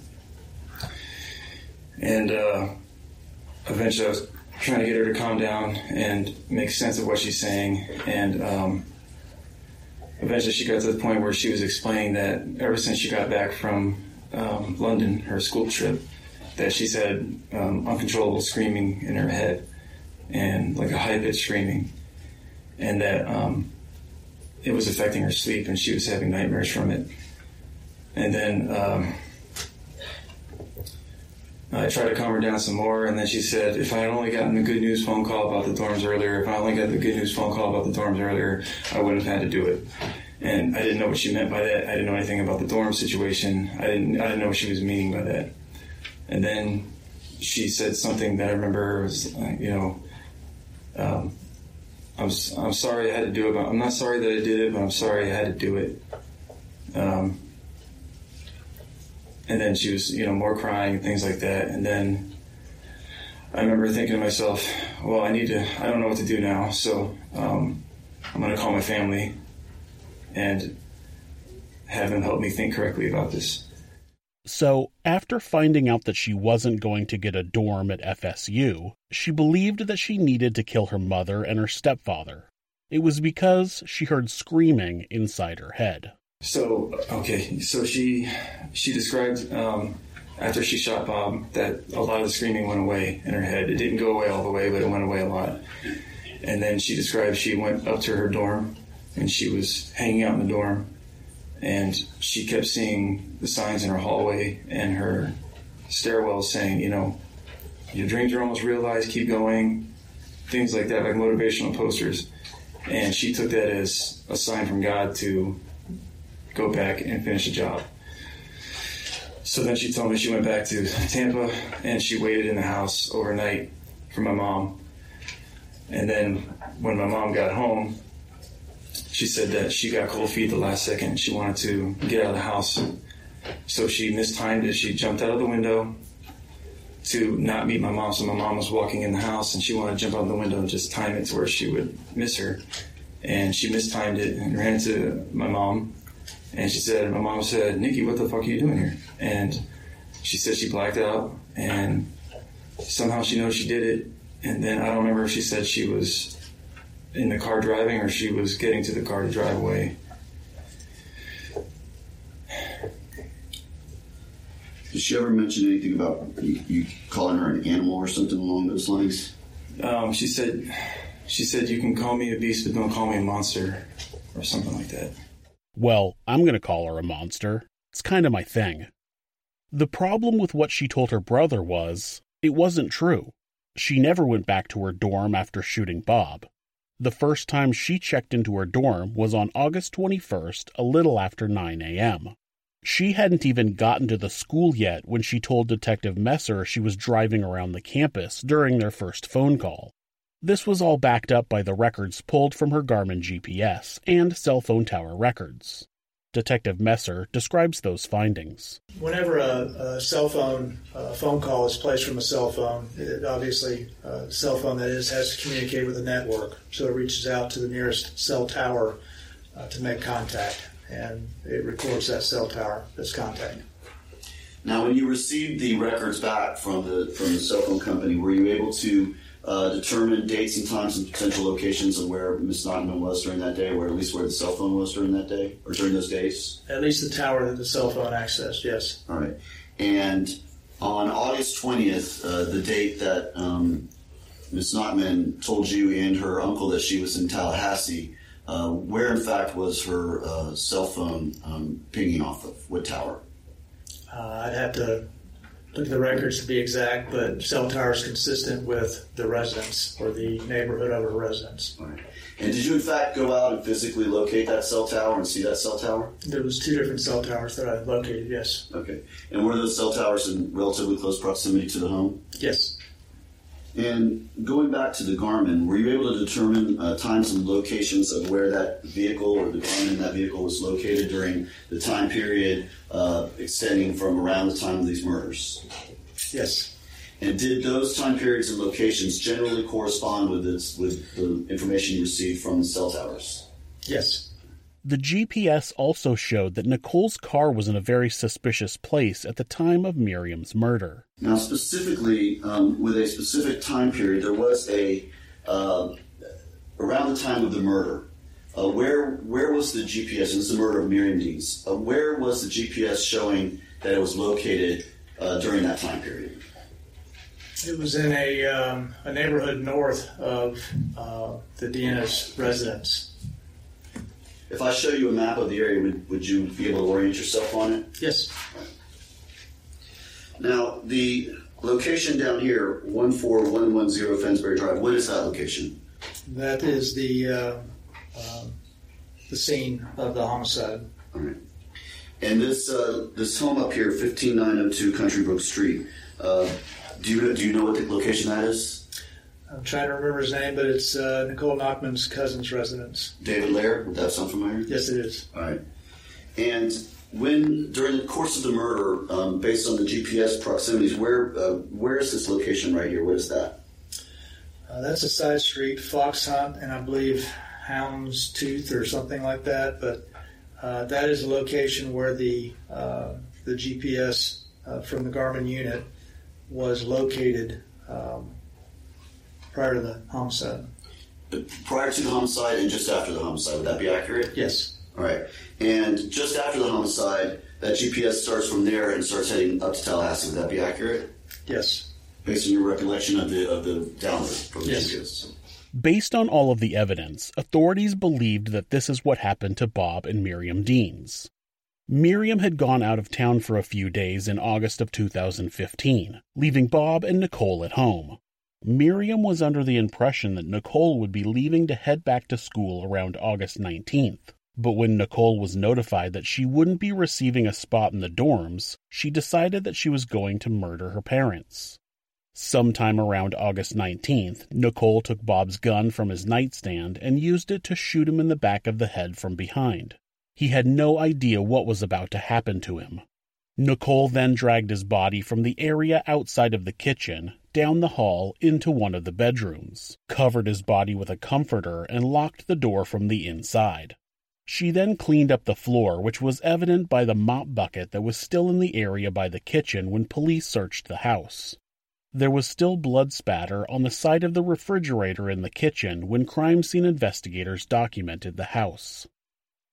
And uh, eventually I was trying to get her to calm down and make sense of what she's saying. And um, eventually she got to the point where she was explaining that ever since she got back from um, London, her school trip, that she's had um, uncontrollable screaming in her head and like a high pitched screaming, and that um, it was affecting her sleep, and she was having nightmares from it. And then um, I tried to calm her down some more, and then she said, "If I had only gotten the good news phone call about the dorms earlier, if I only got the good news phone call about the dorms earlier, I wouldn't have had to do it." And I didn't know what she meant by that. I didn't know anything about the dorm situation. I didn't. I didn't know what she was meaning by that. And then she said something that I remember was, you know, um, I'm I'm sorry I had to do it. But I'm not sorry that I did it, but I'm sorry I had to do it. Um, and then she was, you know, more crying and things like that. And then I remember thinking to myself, well, I need to. I don't know what to do now, so um, I'm going to call my family and have them help me think correctly about this. So, after finding out that she wasn't going to get a dorm at FSU, she believed that she needed to kill her mother and her stepfather. It was because she heard screaming inside her head. So okay, so she she described um, after she shot Bob that a lot of the screaming went away in her head. It didn't go away all the way, but it went away a lot. And then she described she went up to her dorm and she was hanging out in the dorm, and she kept seeing the signs in her hallway and her stairwell saying, you know, your dreams are almost realized. Keep going. Things like that, like motivational posters. And she took that as a sign from God to go back and finish the job. So then she told me she went back to Tampa and she waited in the house overnight for my mom. And then when my mom got home, she said that she got cold feet the last second. She wanted to get out of the house. So she mistimed it. She jumped out of the window to not meet my mom. So my mom was walking in the house and she wanted to jump out of the window and just time it to where she would miss her. And she mistimed it and ran to my mom and she said, my mom said, Nikki, what the fuck are you doing here? And she said she blacked out and somehow she knows she did it. And then I don't remember if she said she was in the car driving or she was getting to the car to drive away. Did she ever mention anything about you, you calling her an animal or something along those lines? Um, she said, she said, you can call me a beast, but don't call me a monster or something like that. Well, I'm going to call her a monster. It's kind of my thing. The problem with what she told her brother was, it wasn't true. She never went back to her dorm after shooting Bob. The first time she checked into her dorm was on August 21st, a little after 9 a.m. She hadn't even gotten to the school yet when she told Detective Messer she was driving around the campus during their first phone call. This was all backed up by the records pulled from her Garmin GPS and cell phone tower records. Detective Messer describes those findings. Whenever a, a cell phone uh, phone call is placed from a cell phone, it obviously a cell phone that is has to communicate with a network, so it reaches out to the nearest cell tower uh, to make contact, and it records that cell tower that's contacting. Now, when you received the records back from the from the cell phone company, were you able to uh, determine dates and times and potential locations of where Miss Nachtman was during that day, or at least where the cell phone was during that day, or during those days? At least the tower that the cell phone accessed, yes. All right. And on August 20th, uh, the date that um, Miss Nachtman told you and her uncle that she was in Tallahassee, uh, where in fact was her uh, cell phone um, pinging off of? What tower? Uh, I'd have to look at the records to be exact, but cell tower is consistent with the residence or the neighborhood of a residence. And did you in fact go out and physically locate that cell tower and see that cell tower? There was two different cell towers that I located. Yes. Okay. And were those cell towers in relatively close proximity to the home? Yes. And going back to the Garmin, were you able to determine uh, times and locations of where that vehicle or the Garmin in that vehicle was located during the time period uh, extending from around the time of these murders? Yes. And did those time periods and locations generally correspond with this, with the information you received from the cell towers? Yes. The GPS also showed that Nicole's car was in a very suspicious place at the time of Miriam's murder. Now, specifically, um, with a specific time period, there was a uh, around the time of the murder. Uh, where where was the GPS? This is the murder of Miriam Deans. Uh, where was the GPS showing that it was located uh, during that time period? It was in a, um, a neighborhood north of uh, the Deans' residence. If I show you a map of the area, would, would you be able to orient yourself on it? Yes. Now, the location down here, 14110 Fennsbury Drive, what is that location? That is the uh, um the scene of the homicide. All right. And this uh, this home up here, 15902 Country Brook Street, uh, do, you, do you know what the location that is? I'm trying to remember his name, but it's uh, Nicole Nachtman's cousin's residence. David Lear, would that sound familiar? Yes, it is. All right. And when, during the course of the murder, um, based on the GPS proximities, where uh, where is this location right here? What is that? Uh, that's a side street, Fox Hunt, and I believe Hound's Tooth or something like that. But uh, that is a location where the uh, the GPS uh, from the Garmin unit was located um, prior to the homicide. Prior to the homicide and just after the homicide, would that be accurate? Yes. All right. And just after the homicide, that GPS starts from there and starts heading up to Tallahassee. Would that be accurate? Yes. Based on your recollection of the of the download from the Yes. GPS. Based on all of the evidence, authorities believed that this is what happened to Bob and Miriam Deans. Miriam had gone out of town for a few days in August of 2015, leaving Bob and Nicole at home. Miriam was under the impression that Nicole would be leaving to head back to school around August 19th. But when Nicole was notified that she wouldn't be receiving a spot in the dorms, she decided that she was going to murder her parents. Sometime around August 19th, Nicole took Bob's gun from his nightstand and used it to shoot him in the back of the head from behind. He had no idea what was about to happen to him. Nicole then dragged his body from the area outside of the kitchen, down the hall, into one of the bedrooms, covered his body with a comforter, and locked the door from the inside. She then cleaned up the floor, which was evident by the mop bucket that was still in the area by the kitchen when police searched the house. There was still blood spatter on the side of the refrigerator in the kitchen when crime scene investigators documented the house.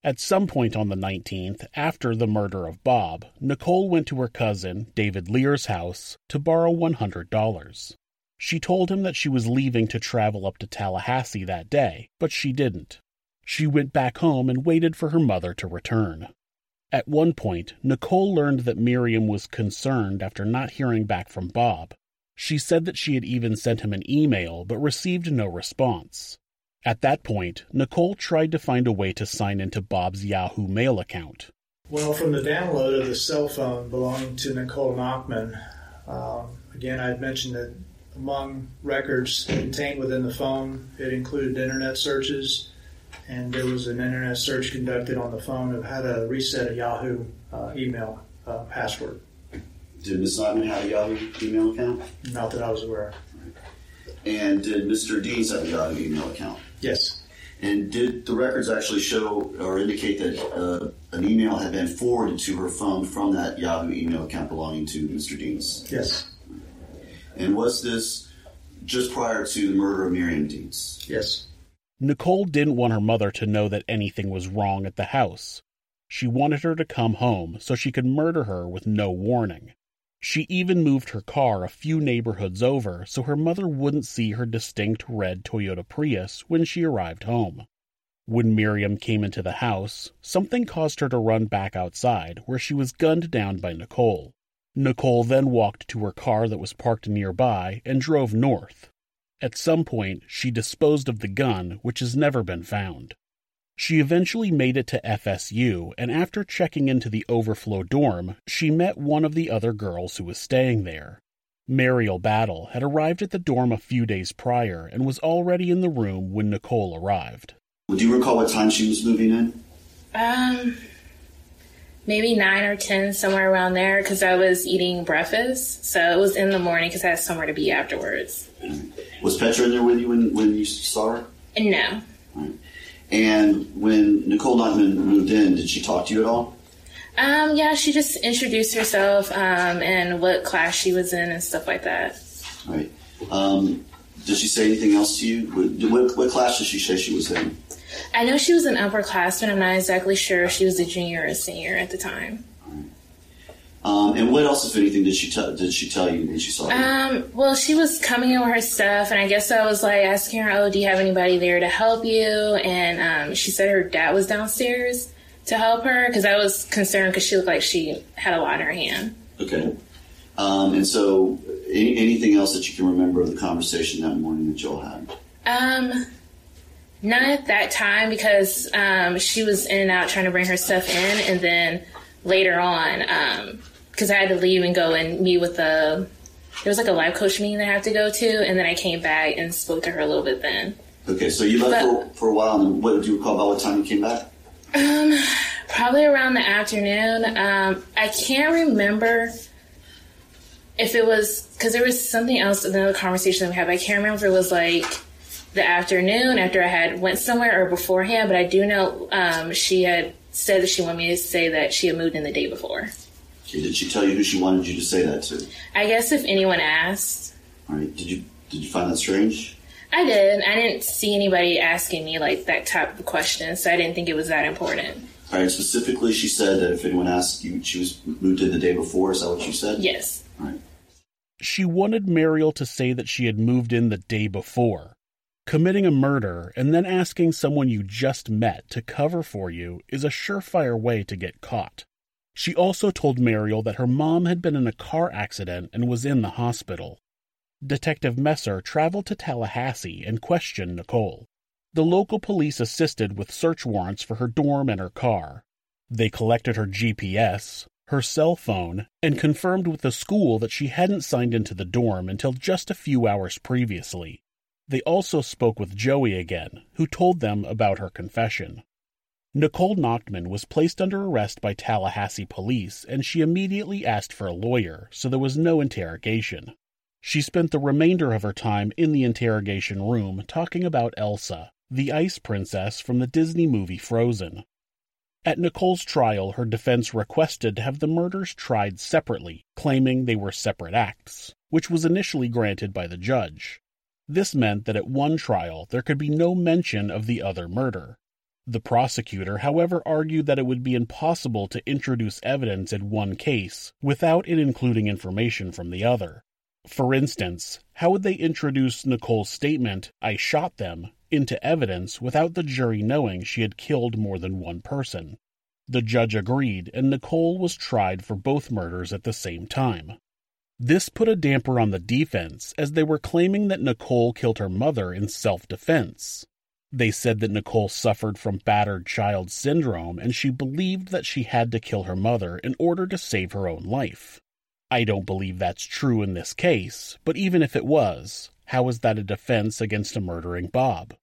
At some point on the 19th, after the murder of Bob, Nicole went to her cousin, David Lear's house, to borrow $100. She told him that she was leaving to travel up to Tallahassee that day, but she didn't. She went back home and waited for her mother to return. At one point, Nicole learned that Miriam was concerned after not hearing back from Bob. She said that she had even sent him an email but received no response. At that point, Nicole tried to find a way to sign into Bob's Yahoo Mail account. Well, from the download of the cell phone belonging to Nicole Nachtman, um, again, I had mentioned that among records contained within the phone, it included internet searches, and there was an internet search conducted on the phone of how to reset a Yahoo uh, email uh, password. Did Ms. Nachtman have a Yahoo email account? Not that I was aware of. And did Mr. Deans have a Yahoo email account? Yes. And did the records actually show or indicate that uh, an email had been forwarded to her phone from that Yahoo email account belonging to Mr. Deans? Yes. And was this just prior to the murder of Miriam Deans? Yes. Nicole didn't want her mother to know that anything was wrong at the house. She wanted her to come home so she could murder her with no warning. She even moved her car a few neighborhoods over so her mother wouldn't see her distinct red Toyota Prius when she arrived home. When Miriam came into the house, something caused her to run back outside, where she was gunned down by Nicole. Nicole then walked to her car that was parked nearby and drove north. At some point, she disposed of the gun, which has never been found. She eventually made it to FSU, and after checking into the overflow dorm, she met one of the other girls who was staying there. Mariel Battle had arrived at the dorm a few days prior and was already in the room when Nicole arrived. Do you recall what time she was moving in? Um, maybe nine or ten, somewhere around there, because I was eating breakfast. So it was in the morning because I had somewhere to be afterwards. Was Petra in there with you when, when you saw her? And no, And when Nicole Nachtman moved in, did she talk to you at all? um, yeah, she just introduced herself um, and what class she was in and stuff like that. Right. Um, did she say anything else to you? What, what, what class did she say she was in? I know she was an upperclassman. I'm not exactly sure if she was a junior or a senior at the time. Um, and what else, if anything, did she tell? Did she tell you when she saw you? Um, well, she was coming in with her stuff, and I guess I was like asking her, "Oh, do you have anybody there to help you?" And um, she said her dad was downstairs to help her because I was concerned because she looked like she had a lot in her hand. Okay. Um, and so, any, anything else that you can remember of the conversation that morning that y'all had? Um, not at that time because um, she was in and out trying to bring her stuff in, and then later on, because I had to leave and go and meet with the. There was like a life coach meeting that I had to go to, and then I came back and spoke to her a little bit then. Okay, so you left for, for a while, and what do you recall about what time you came back? Um, probably around the afternoon. Um, I can't remember if it was because there was something else in another conversation that we had. But I can't remember if it was like the afternoon after I had went somewhere or beforehand. But I do know um, she had said that she wanted me to say that she had moved in the day before. Okay, did she tell you who she wanted you to say that to? I guess if anyone asked, All right, did you did you find that strange? I did. I didn't see anybody asking me like that type of question, so I didn't think it was that important. All right, specifically, she said that if anyone asked you, she was moved in the day before. Is that what you said? Yes. All right. She wanted Mariel to say that she had moved in the day before. Committing a murder and then asking someone you just met to cover for you is a surefire way to get caught. She also told Mariel that her mom had been in a car accident and was in the hospital. Detective Messer traveled to Tallahassee and questioned Nicole. The local police assisted with search warrants for her dorm and her car. They collected her GPS, her cell phone, and confirmed with the school that she hadn't signed into the dorm until just a few hours previously. They also spoke with Joey again, who told them about her confession. Nicole Nachtman was placed under arrest by Tallahassee police, and she immediately asked for a lawyer, so there was no interrogation. She spent the remainder of her time in the interrogation room talking about Elsa, the ice princess from the Disney movie Frozen. At Nicole's trial, her defense requested to have the murders tried separately, claiming they were separate acts, which was initially granted by the judge. This meant that at one trial there could be no mention of the other murder. The prosecutor, however, argued that it would be impossible to introduce evidence in one case without it including information from the other. For instance, how would they introduce Nicole's statement, I shot them, into evidence without the jury knowing she had killed more than one person? The judge agreed, and Nicole was tried for both murders at the same time. This put a damper on the defense, as they were claiming that Nicole killed her mother in self defense. They said that Nicole suffered from battered child syndrome and she believed that she had to kill her mother in order to save her own life. I don't believe that's true in this case, but even if it was, how is that a defense against a murdering Bob?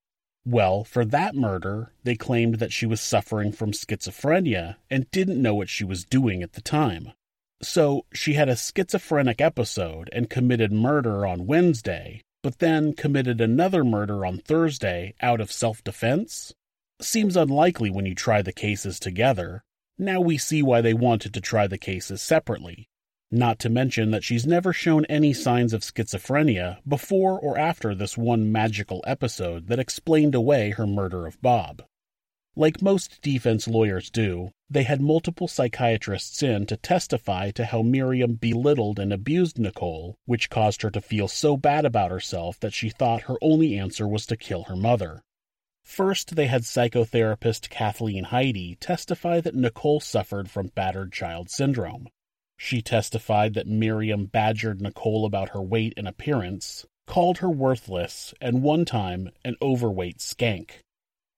Well, for that murder, they claimed that she was suffering from schizophrenia and didn't know what she was doing at the time. So she had a schizophrenic episode and committed murder on Wednesday, but then committed another murder on Thursday out of self defense? Seems unlikely when you try the cases together. Now we see why they wanted to try the cases separately. Not to mention that she's never shown any signs of schizophrenia before or after this one magical episode that explained away her murder of Bob. Like most defense lawyers do, they had multiple psychiatrists in to testify to how Miriam belittled and abused Nicole, which caused her to feel so bad about herself that she thought her only answer was to kill her mother. First, they had psychotherapist Kathleen Heide testify that Nicole suffered from battered child syndrome. She testified that Miriam badgered Nicole about her weight and appearance, called her worthless, and one time an overweight skank.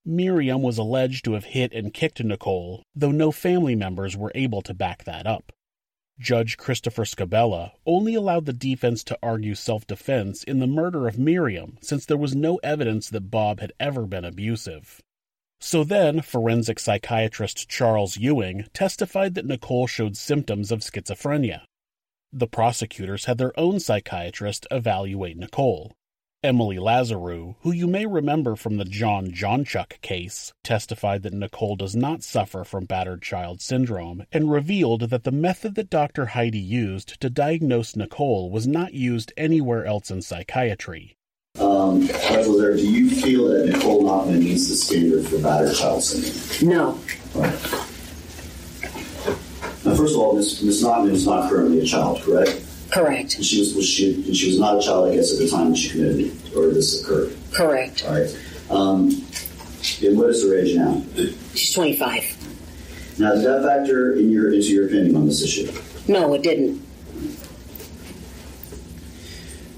Miriam was alleged to have hit and kicked Nicole, though no family members were able to back that up. Judge Christopher Sabella only allowed the defense to argue self defense in the murder of Miriam since there was no evidence that Bob had ever been abusive. So then, forensic psychiatrist Charles Ewing testified that Nicole showed symptoms of schizophrenia. The prosecutors had their own psychiatrist evaluate Nicole. Emily Lazarou, who you may remember from the John Jonchuck case, testified that Nicole does not suffer from battered child syndrome and revealed that the method that Dr. Heide used to diagnose Nicole was not used anywhere else in psychiatry. Um, Dr. There, do you feel that Nicole Nachtman meets the standard for battered child syndrome? No. Now, first first of all, Miss Miss Nachtman is not currently a child, correct? Correct. And she was, was she and she was not a child, I guess, at the time that she committed it, or this occurred. Correct. All right. Um, and what is her age now? She's 25. Now, does that factor in your into your opinion on this issue? No, it didn't.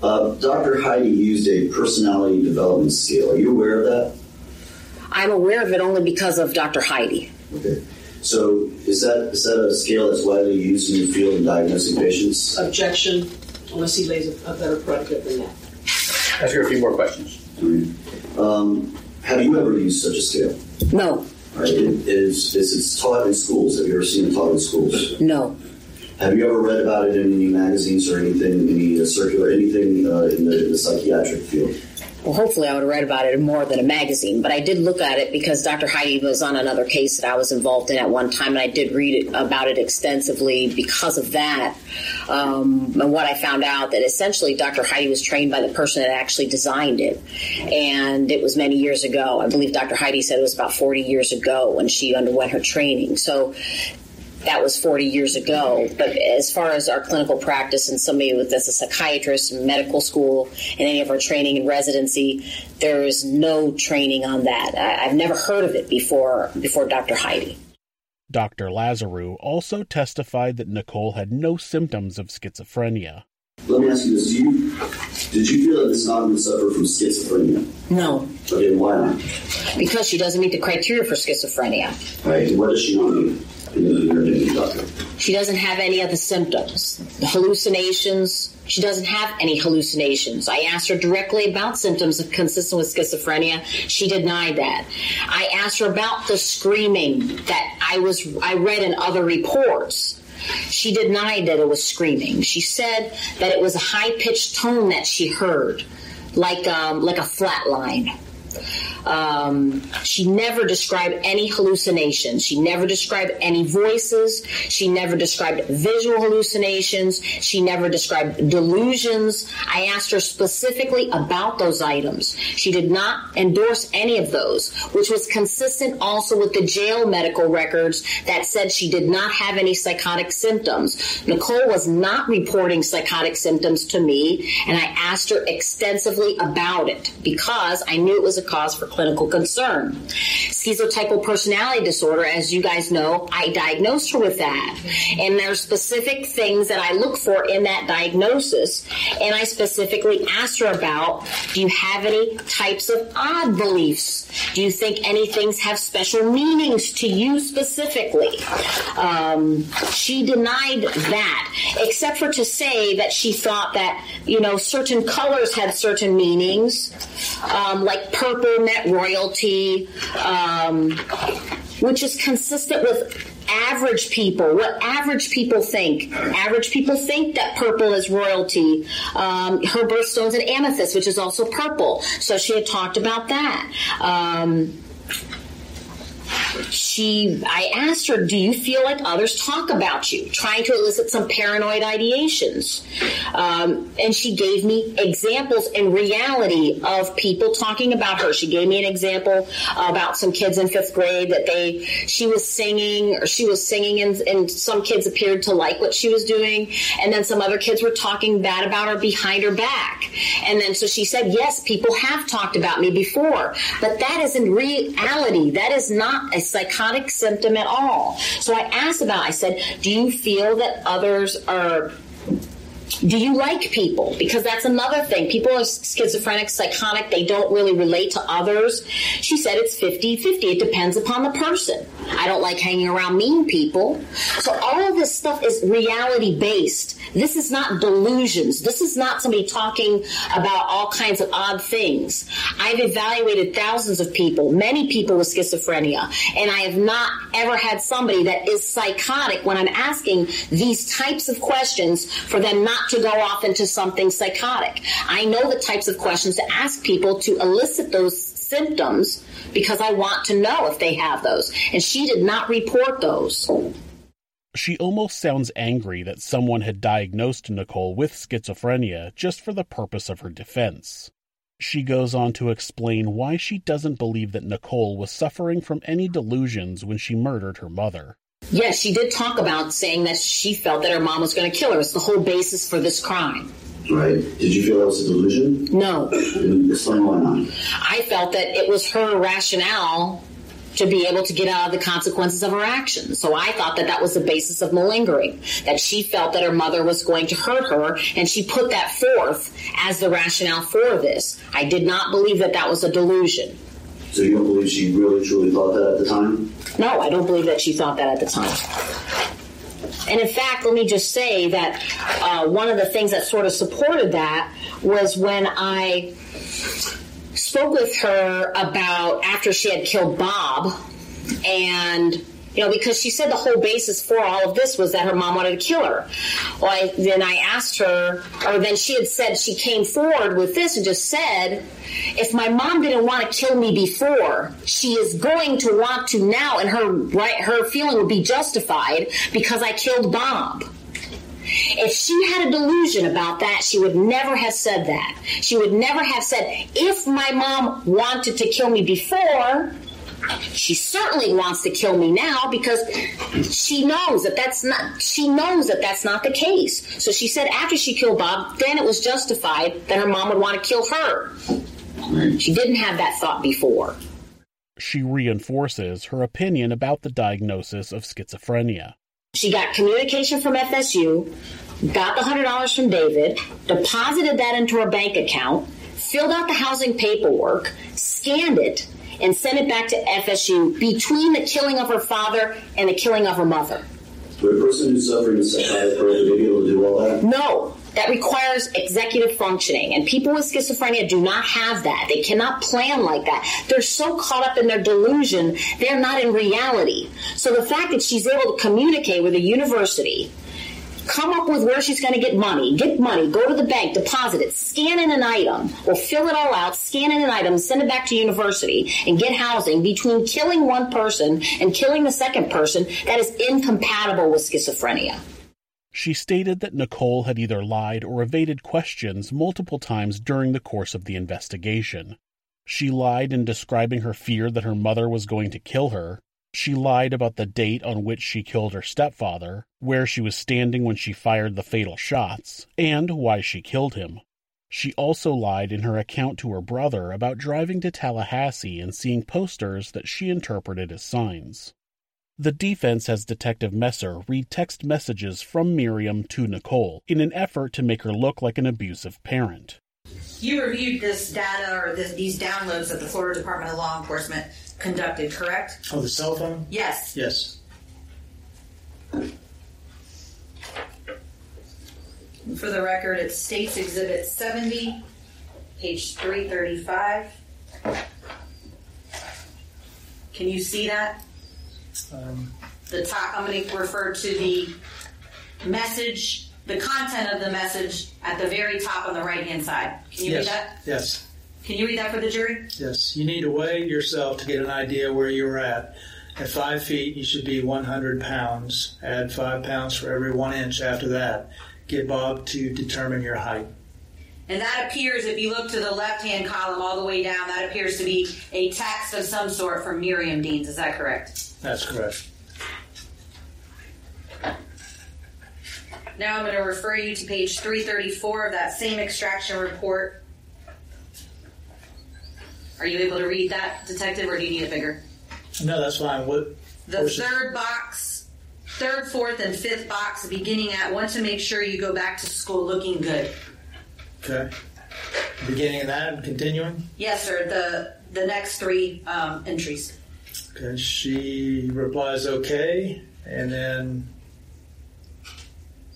Uh, Dr. Heide used a personality development scale. Are you aware of that? I'm aware of it only because of Dr. Heide. Okay. So is that is that a scale that's widely used in the field in diagnosing patients? Objection, unless he lays a, a better predicate than that. Ask her a few more questions. Um, have you ever used such a scale? No. All right. It is is it taught in schools? Have you ever seen it taught in schools? No. Have you ever read about it in any magazines or anything, any uh, circular, anything uh, in, the, in the psychiatric field? Well, hopefully, I would have read about it in more than a magazine, but I did look at it because Dr. Heide was on another case that I was involved in at one time, and I did read about it extensively because of that. Um, and what I found out that essentially Dr. Heide was trained by the person that actually designed it, and it was many years ago. I believe Dr. Heide said it was about 40 years ago when she underwent her training. So that was 40 years ago. But as far as our clinical practice and somebody with that's a psychiatrist in medical school and any of our training and residency, there is no training on that. I, I've never heard of it before before Dr. Heide. Dr. Lazarou also testified that Nicole had no symptoms of schizophrenia. Let me ask you this: Do you did you feel that Miss Nachtman suffered from schizophrenia? No, Okay, why not? because she doesn't meet the criteria for schizophrenia. Right. What does she not mean? She doesn't have any of the symptoms. The hallucinations, she doesn't have any hallucinations. I asked her directly about symptoms consistent with schizophrenia. She denied that. I asked her about the screaming that I was I read in other reports. She denied that it was screaming. She said that it was a high pitched tone that she heard, like um, like a flat line. Um, she never described any hallucinations. She never described any voices. She never described visual hallucinations. She never described delusions. I asked her specifically about those items. She did not endorse any of those, which was consistent also with the jail medical records that said she did not have any psychotic symptoms. Nicole was not reporting psychotic symptoms to me, and I asked her extensively about it because I knew it was a cause for clinical concern. Schizotypal personality disorder, as you guys know, I diagnosed her with that. And there's specific things that I look for in that diagnosis. And I specifically asked her about do you have any types of odd beliefs? Do you think any things have special meanings to you specifically? Um, she denied that, except for to say that she thought that, you know, certain colors had certain meanings, um, like purple meant royalty, um, which is consistent with average people, what average people think. Average people think that purple is royalty. Um, her birthstone's an amethyst, which is also purple. So she had talked about that. Um, she i asked her do you feel like others talk about you? Trying to elicit some paranoid ideations. Um, and she gave me examples in reality of people talking about her. She gave me an example about some kids in fifth grade that they she was singing or she was singing and, and some kids appeared to like what she was doing. And then some other kids were talking bad about her behind her back. And then so she said yes people have talked about me before. But that is in reality. That is not a psychotic symptom at all. So I asked about, I said, do you feel that others are do you like people? Because that's another thing. People are schizophrenic, psychotic, they don't really relate to others. She said it's 50 50. It depends upon the person. I don't like hanging around mean people. So all of this stuff is reality based. This is not delusions. This is not somebody talking about all kinds of odd things. I've evaluated thousands of people, many people with schizophrenia, and I have not ever had somebody that is psychotic when I'm asking these types of questions for them not to go off into something psychotic. I know the types of questions to ask people to elicit those symptoms because I want to know if they have those. And she did not report those. She almost sounds angry that someone had diagnosed Nicole with schizophrenia just for the purpose of her defense. She goes on to explain why she doesn't believe that Nicole was suffering from any delusions when she murdered her mother. Yes, she did talk about saying that she felt that her mom was going to kill her. It's the whole basis for this crime. Right. Did you feel that was a delusion? No. Explain why not. I felt that it was her rationale to be able to get out of the consequences of her actions. So I thought that that was the basis of malingering, that she felt that her mother was going to hurt her, and she put that forth as the rationale for this. I did not believe that that was a delusion. So you don't believe she really truly thought that at the time? No, I don't believe that she thought that at the time. And in fact, let me just say that uh, one of the things that sort of supported that was when I spoke with her about after she had killed Bob, and you know, because she said the whole basis for all of this was that her mom wanted to kill her. Well, I, then I asked her, or then she had said she came forward with this and just said, if my mom didn't want to kill me before, she is going to want to now, and her right, her feeling would be justified because I killed Bob. If she had a delusion about that, she would never have said that. She would never have said, if my mom wanted to kill me before, she certainly wants to kill me now because she knows that that's not she knows that that's not the case. So she said after she killed Bob, then it was justified that her mom would want to kill her. She didn't have that thought before. She reinforces her opinion about the diagnosis of schizophrenia. She got communication from FSU, got the $100 from David, deposited that into her bank account, filled out the housing paperwork, scanned it, and sent it back to FSU between the killing of her father and the killing of her mother. Would a person who's suffering a psychotic break be able to do all that? No, that requires executive functioning, and people with schizophrenia do not have that. They cannot plan like that. They're so caught up in their delusion, they're not in reality. So the fact that she's able to communicate with a university, come up with where she's going to get money, get money, go to the bank, deposit it, scan in an item, or fill it all out, scan in an item, send it back to university, and get housing between killing one person and killing the second person, that is incompatible with schizophrenia. She stated that Nicole had either lied or evaded questions multiple times during the course of the investigation. She lied in describing her fear that her mother was going to kill her. She lied about the date on which she killed her stepfather, where she was standing when she fired the fatal shots, and why she killed him. She also lied in her account to her brother about driving to Tallahassee and seeing posters that she interpreted as signs. The defense has Detective Messer read text messages from Miriam to Nicole in an effort to make her look like an abusive parent. You reviewed this data or this, these downloads that the Florida Department of Law Enforcement conducted, correct? Oh, the cell phone? Yes. Yes. For the record, it's States Exhibit 70, page 335. Can you see that? Um, The top, I'm going to refer to the message, the content of the message at the very top on the right hand side. Can you yes. read that? Yes. Can you read that for the jury? Yes. You need to weigh yourself to get an idea where you're at. At five feet, you should be 100 pounds. Add five pounds for every one inch after that. Get Bob to determine your height. And that appears, if you look to the left hand column all the way down, that appears to be a text of some sort from Miriam Deans. Is that correct? That's correct. Now I'm going to refer you to page 334 of that same extraction report. Are you able to read that, detective, or do you need a bigger? No, that's fine. What? The third box, third, fourth, and fifth box, beginning at want to make sure you go back to school looking good. Okay. Beginning of that and continuing. Yes, sir. The the next three um, entries. Okay. She replies, okay. And then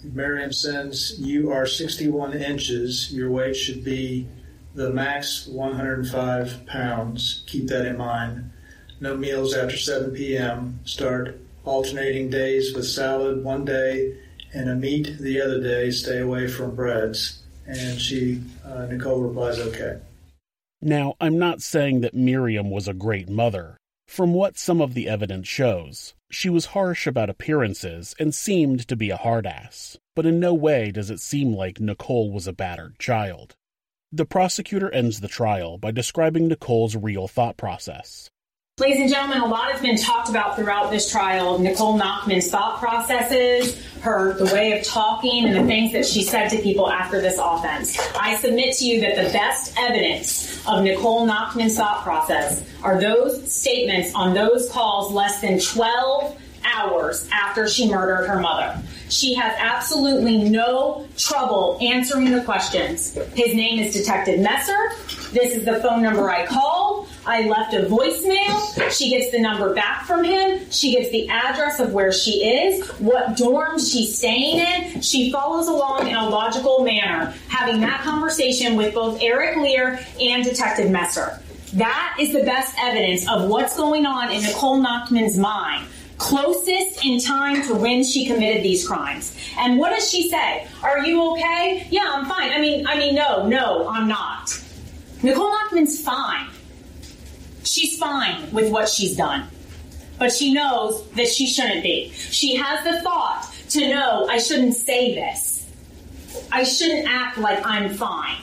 Miriam sends, You are 61 inches. Your weight should be the max 105 pounds. Keep that in mind. No meals after 7 p.m. Start alternating days with salad one day and a meat the other day. Stay away from breads. And she, uh, Nicole replies, okay. Now, I'm not saying that Miriam was a great mother. From what some of the evidence shows, she was harsh about appearances and seemed to be a hard ass, but in no way does it seem like Nicole was a battered child. The prosecutor ends the trial by describing Nicole's real thought process. Ladies and gentlemen, a lot has been talked about throughout this trial of Nicole Nachtman's thought processes, her the way of talking, and the things that she said to people after this offense. I submit to you that the best evidence of Nicole Nachtman's thought process are those statements on those calls less than 12 hours after she murdered her mother. She has absolutely no trouble answering the questions. His name is Detective Messer. This is the phone number I called. I left a voicemail. She gets the number back from him. She gets the address of where she is, what dorm she's staying in. She follows along in a logical manner, having that conversation with both Eric Lear and Detective Messer. That is the best evidence of what's going on in Nicole Nachtman's mind closest in time to when she committed these crimes. And what does she say? Are you okay? Yeah, I'm fine. I mean, I mean, no, no, I'm not. Nicole Nachtman's fine. She's fine with what she's done. But she knows that she shouldn't be. She has the thought to know I shouldn't say this. I shouldn't act like I'm fine.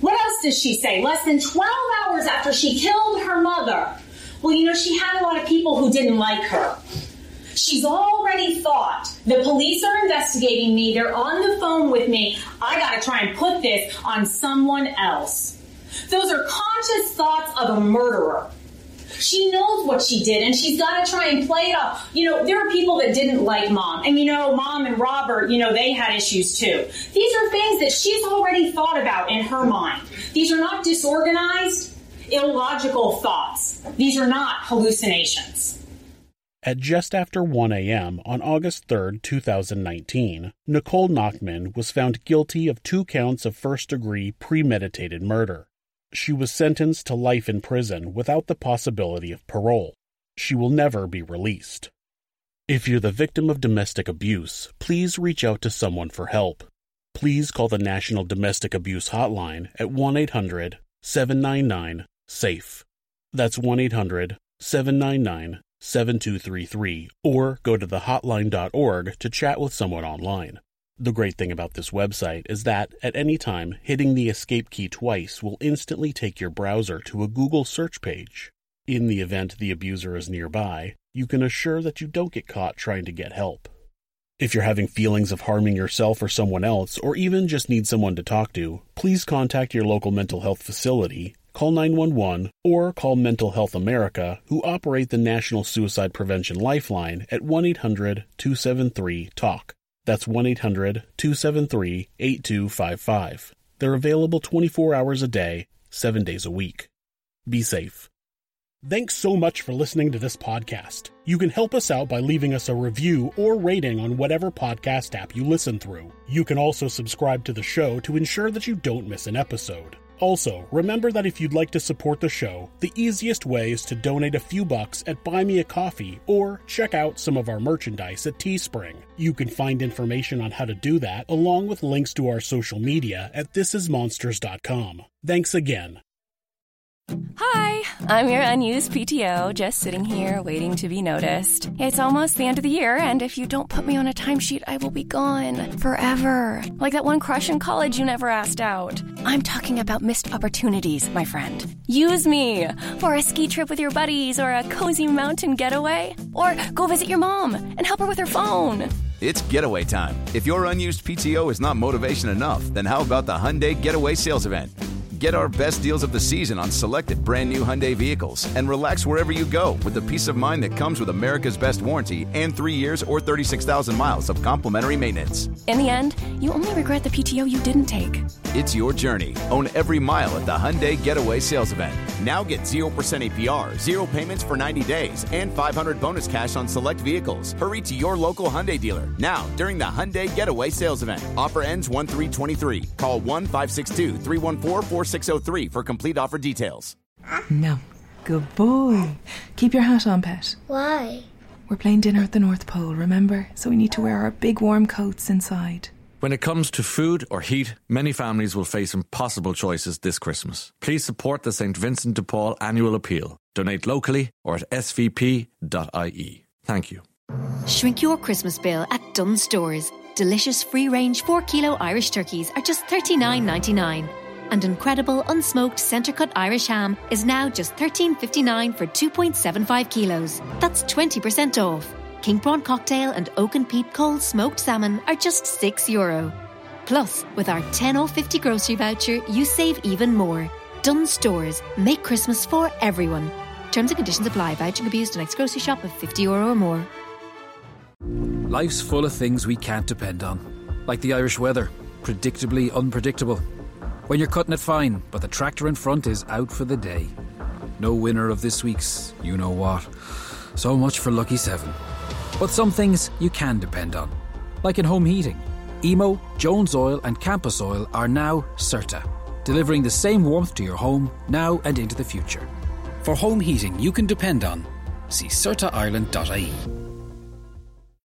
What else does she say? Less than 12 hours after she killed her mother, well, you know, she had a lot of people who didn't like her. She's already thought the police are investigating me, they're on the phone with me. I gotta try and put this on someone else. Those are conscious thoughts of a murderer. She knows what she did and she's got to try and play it off. You know, there are people that didn't like mom. And you know, mom and Robert, you know, they had issues too. These are things that she's already thought about in her mind. These are not disorganized, illogical thoughts. These are not hallucinations. At just after 1 a.m. on August 3, 2019, Nicole Nachtman was found guilty of two counts of first degree premeditated murder. She was sentenced to life in prison without the possibility of parole. She will never be released. If you're the victim of domestic abuse, please reach out to someone for help. Please call the National Domestic Abuse Hotline at 1 800 799 SAFE. That's 1 800 799 7233 or go to thehotline.org to chat with someone online. The great thing about this website is that at any time, hitting the escape key twice will instantly take your browser to a Google search page. In the event the abuser is nearby, you can assure that you don't get caught trying to get help. If you're having feelings of harming yourself or someone else, or even just need someone to talk to, please contact your local mental health facility call 911, or call Mental Health America, who operate the National Suicide Prevention Lifeline at 1 800 273 TALK. That's 1 800 273 8255. They're available 24 hours a day, 7 days a week. Be safe. Thanks so much for listening to this podcast. You can help us out by leaving us a review or rating on whatever podcast app you listen through. You can also subscribe to the show to ensure that you don't miss an episode. Also, remember that if you'd like to support the show, the easiest way is to donate a few bucks at Buy Me a Coffee or check out some of our merchandise at Teespring. You can find information on how to do that along with links to our social media at thisismonsters.com. Thanks again. Hi, I'm your unused PTO, just sitting here waiting to be noticed. It's almost the end of the year, and if you don't put me on a timesheet, I will be gone forever. Like that one crush in college you never asked out. I'm talking about missed opportunities, my friend. Use me for a ski trip with your buddies or a cozy mountain getaway, or go visit your mom and help her with her phone. It's getaway time. If your unused PTO is not motivation enough, then how about the Hyundai Getaway Sales Event? Get our best deals of the season on selected brand new Hyundai vehicles and relax wherever you go with the peace of mind that comes with America's best warranty and three years or 36,000 miles of complimentary maintenance. In the end, you only regret the PTO you didn't take. It's your journey. Own every mile at the Hyundai Getaway Sales Event. Now get 0% APR, 0 payments for 90 days, and 500 bonus cash on select vehicles. Hurry to your local Hyundai dealer now during the Hyundai Getaway Sales Event. Offer ends 1 323. Call 1 562 314 4603 for complete offer details. No. Good boy. Keep your hat on, pet. Why? We're playing dinner at the North Pole, remember? So we need to wear our big warm coats inside. When it comes to food or heat, many families will face impossible choices this Christmas. Please support the St. Vincent de Paul annual appeal. Donate locally or at svp.ie. Thank you. Shrink your Christmas bill at Dunnes Stores. Delicious free range 4 kilo Irish turkeys are just $39.99. And incredible unsmoked centre cut Irish ham is now just $13.59 for 2.75 kilos. That's 20% off. King Prawn Cocktail and Oak and Peat Cold Smoked Salmon are just 6 euro. Plus, with our 10 or 50 grocery voucher, you save even more. Dunnes Stores. Make Christmas for everyone. Terms and conditions apply. Voucher at next grocery shop of 50 euro or more. Life's full of things we can't depend on, like the Irish weather, predictably unpredictable. When you're cutting it fine, but the tractor in front is out for the day. No winner of this week's you know what. So much for Lucky 7. But some things you can depend on, like in home heating. Emo, Jones Oil, and Campus Oil are now CERTA, delivering the same warmth to your home now and into the future. For home heating you can depend on, see CERTAIreland.ie.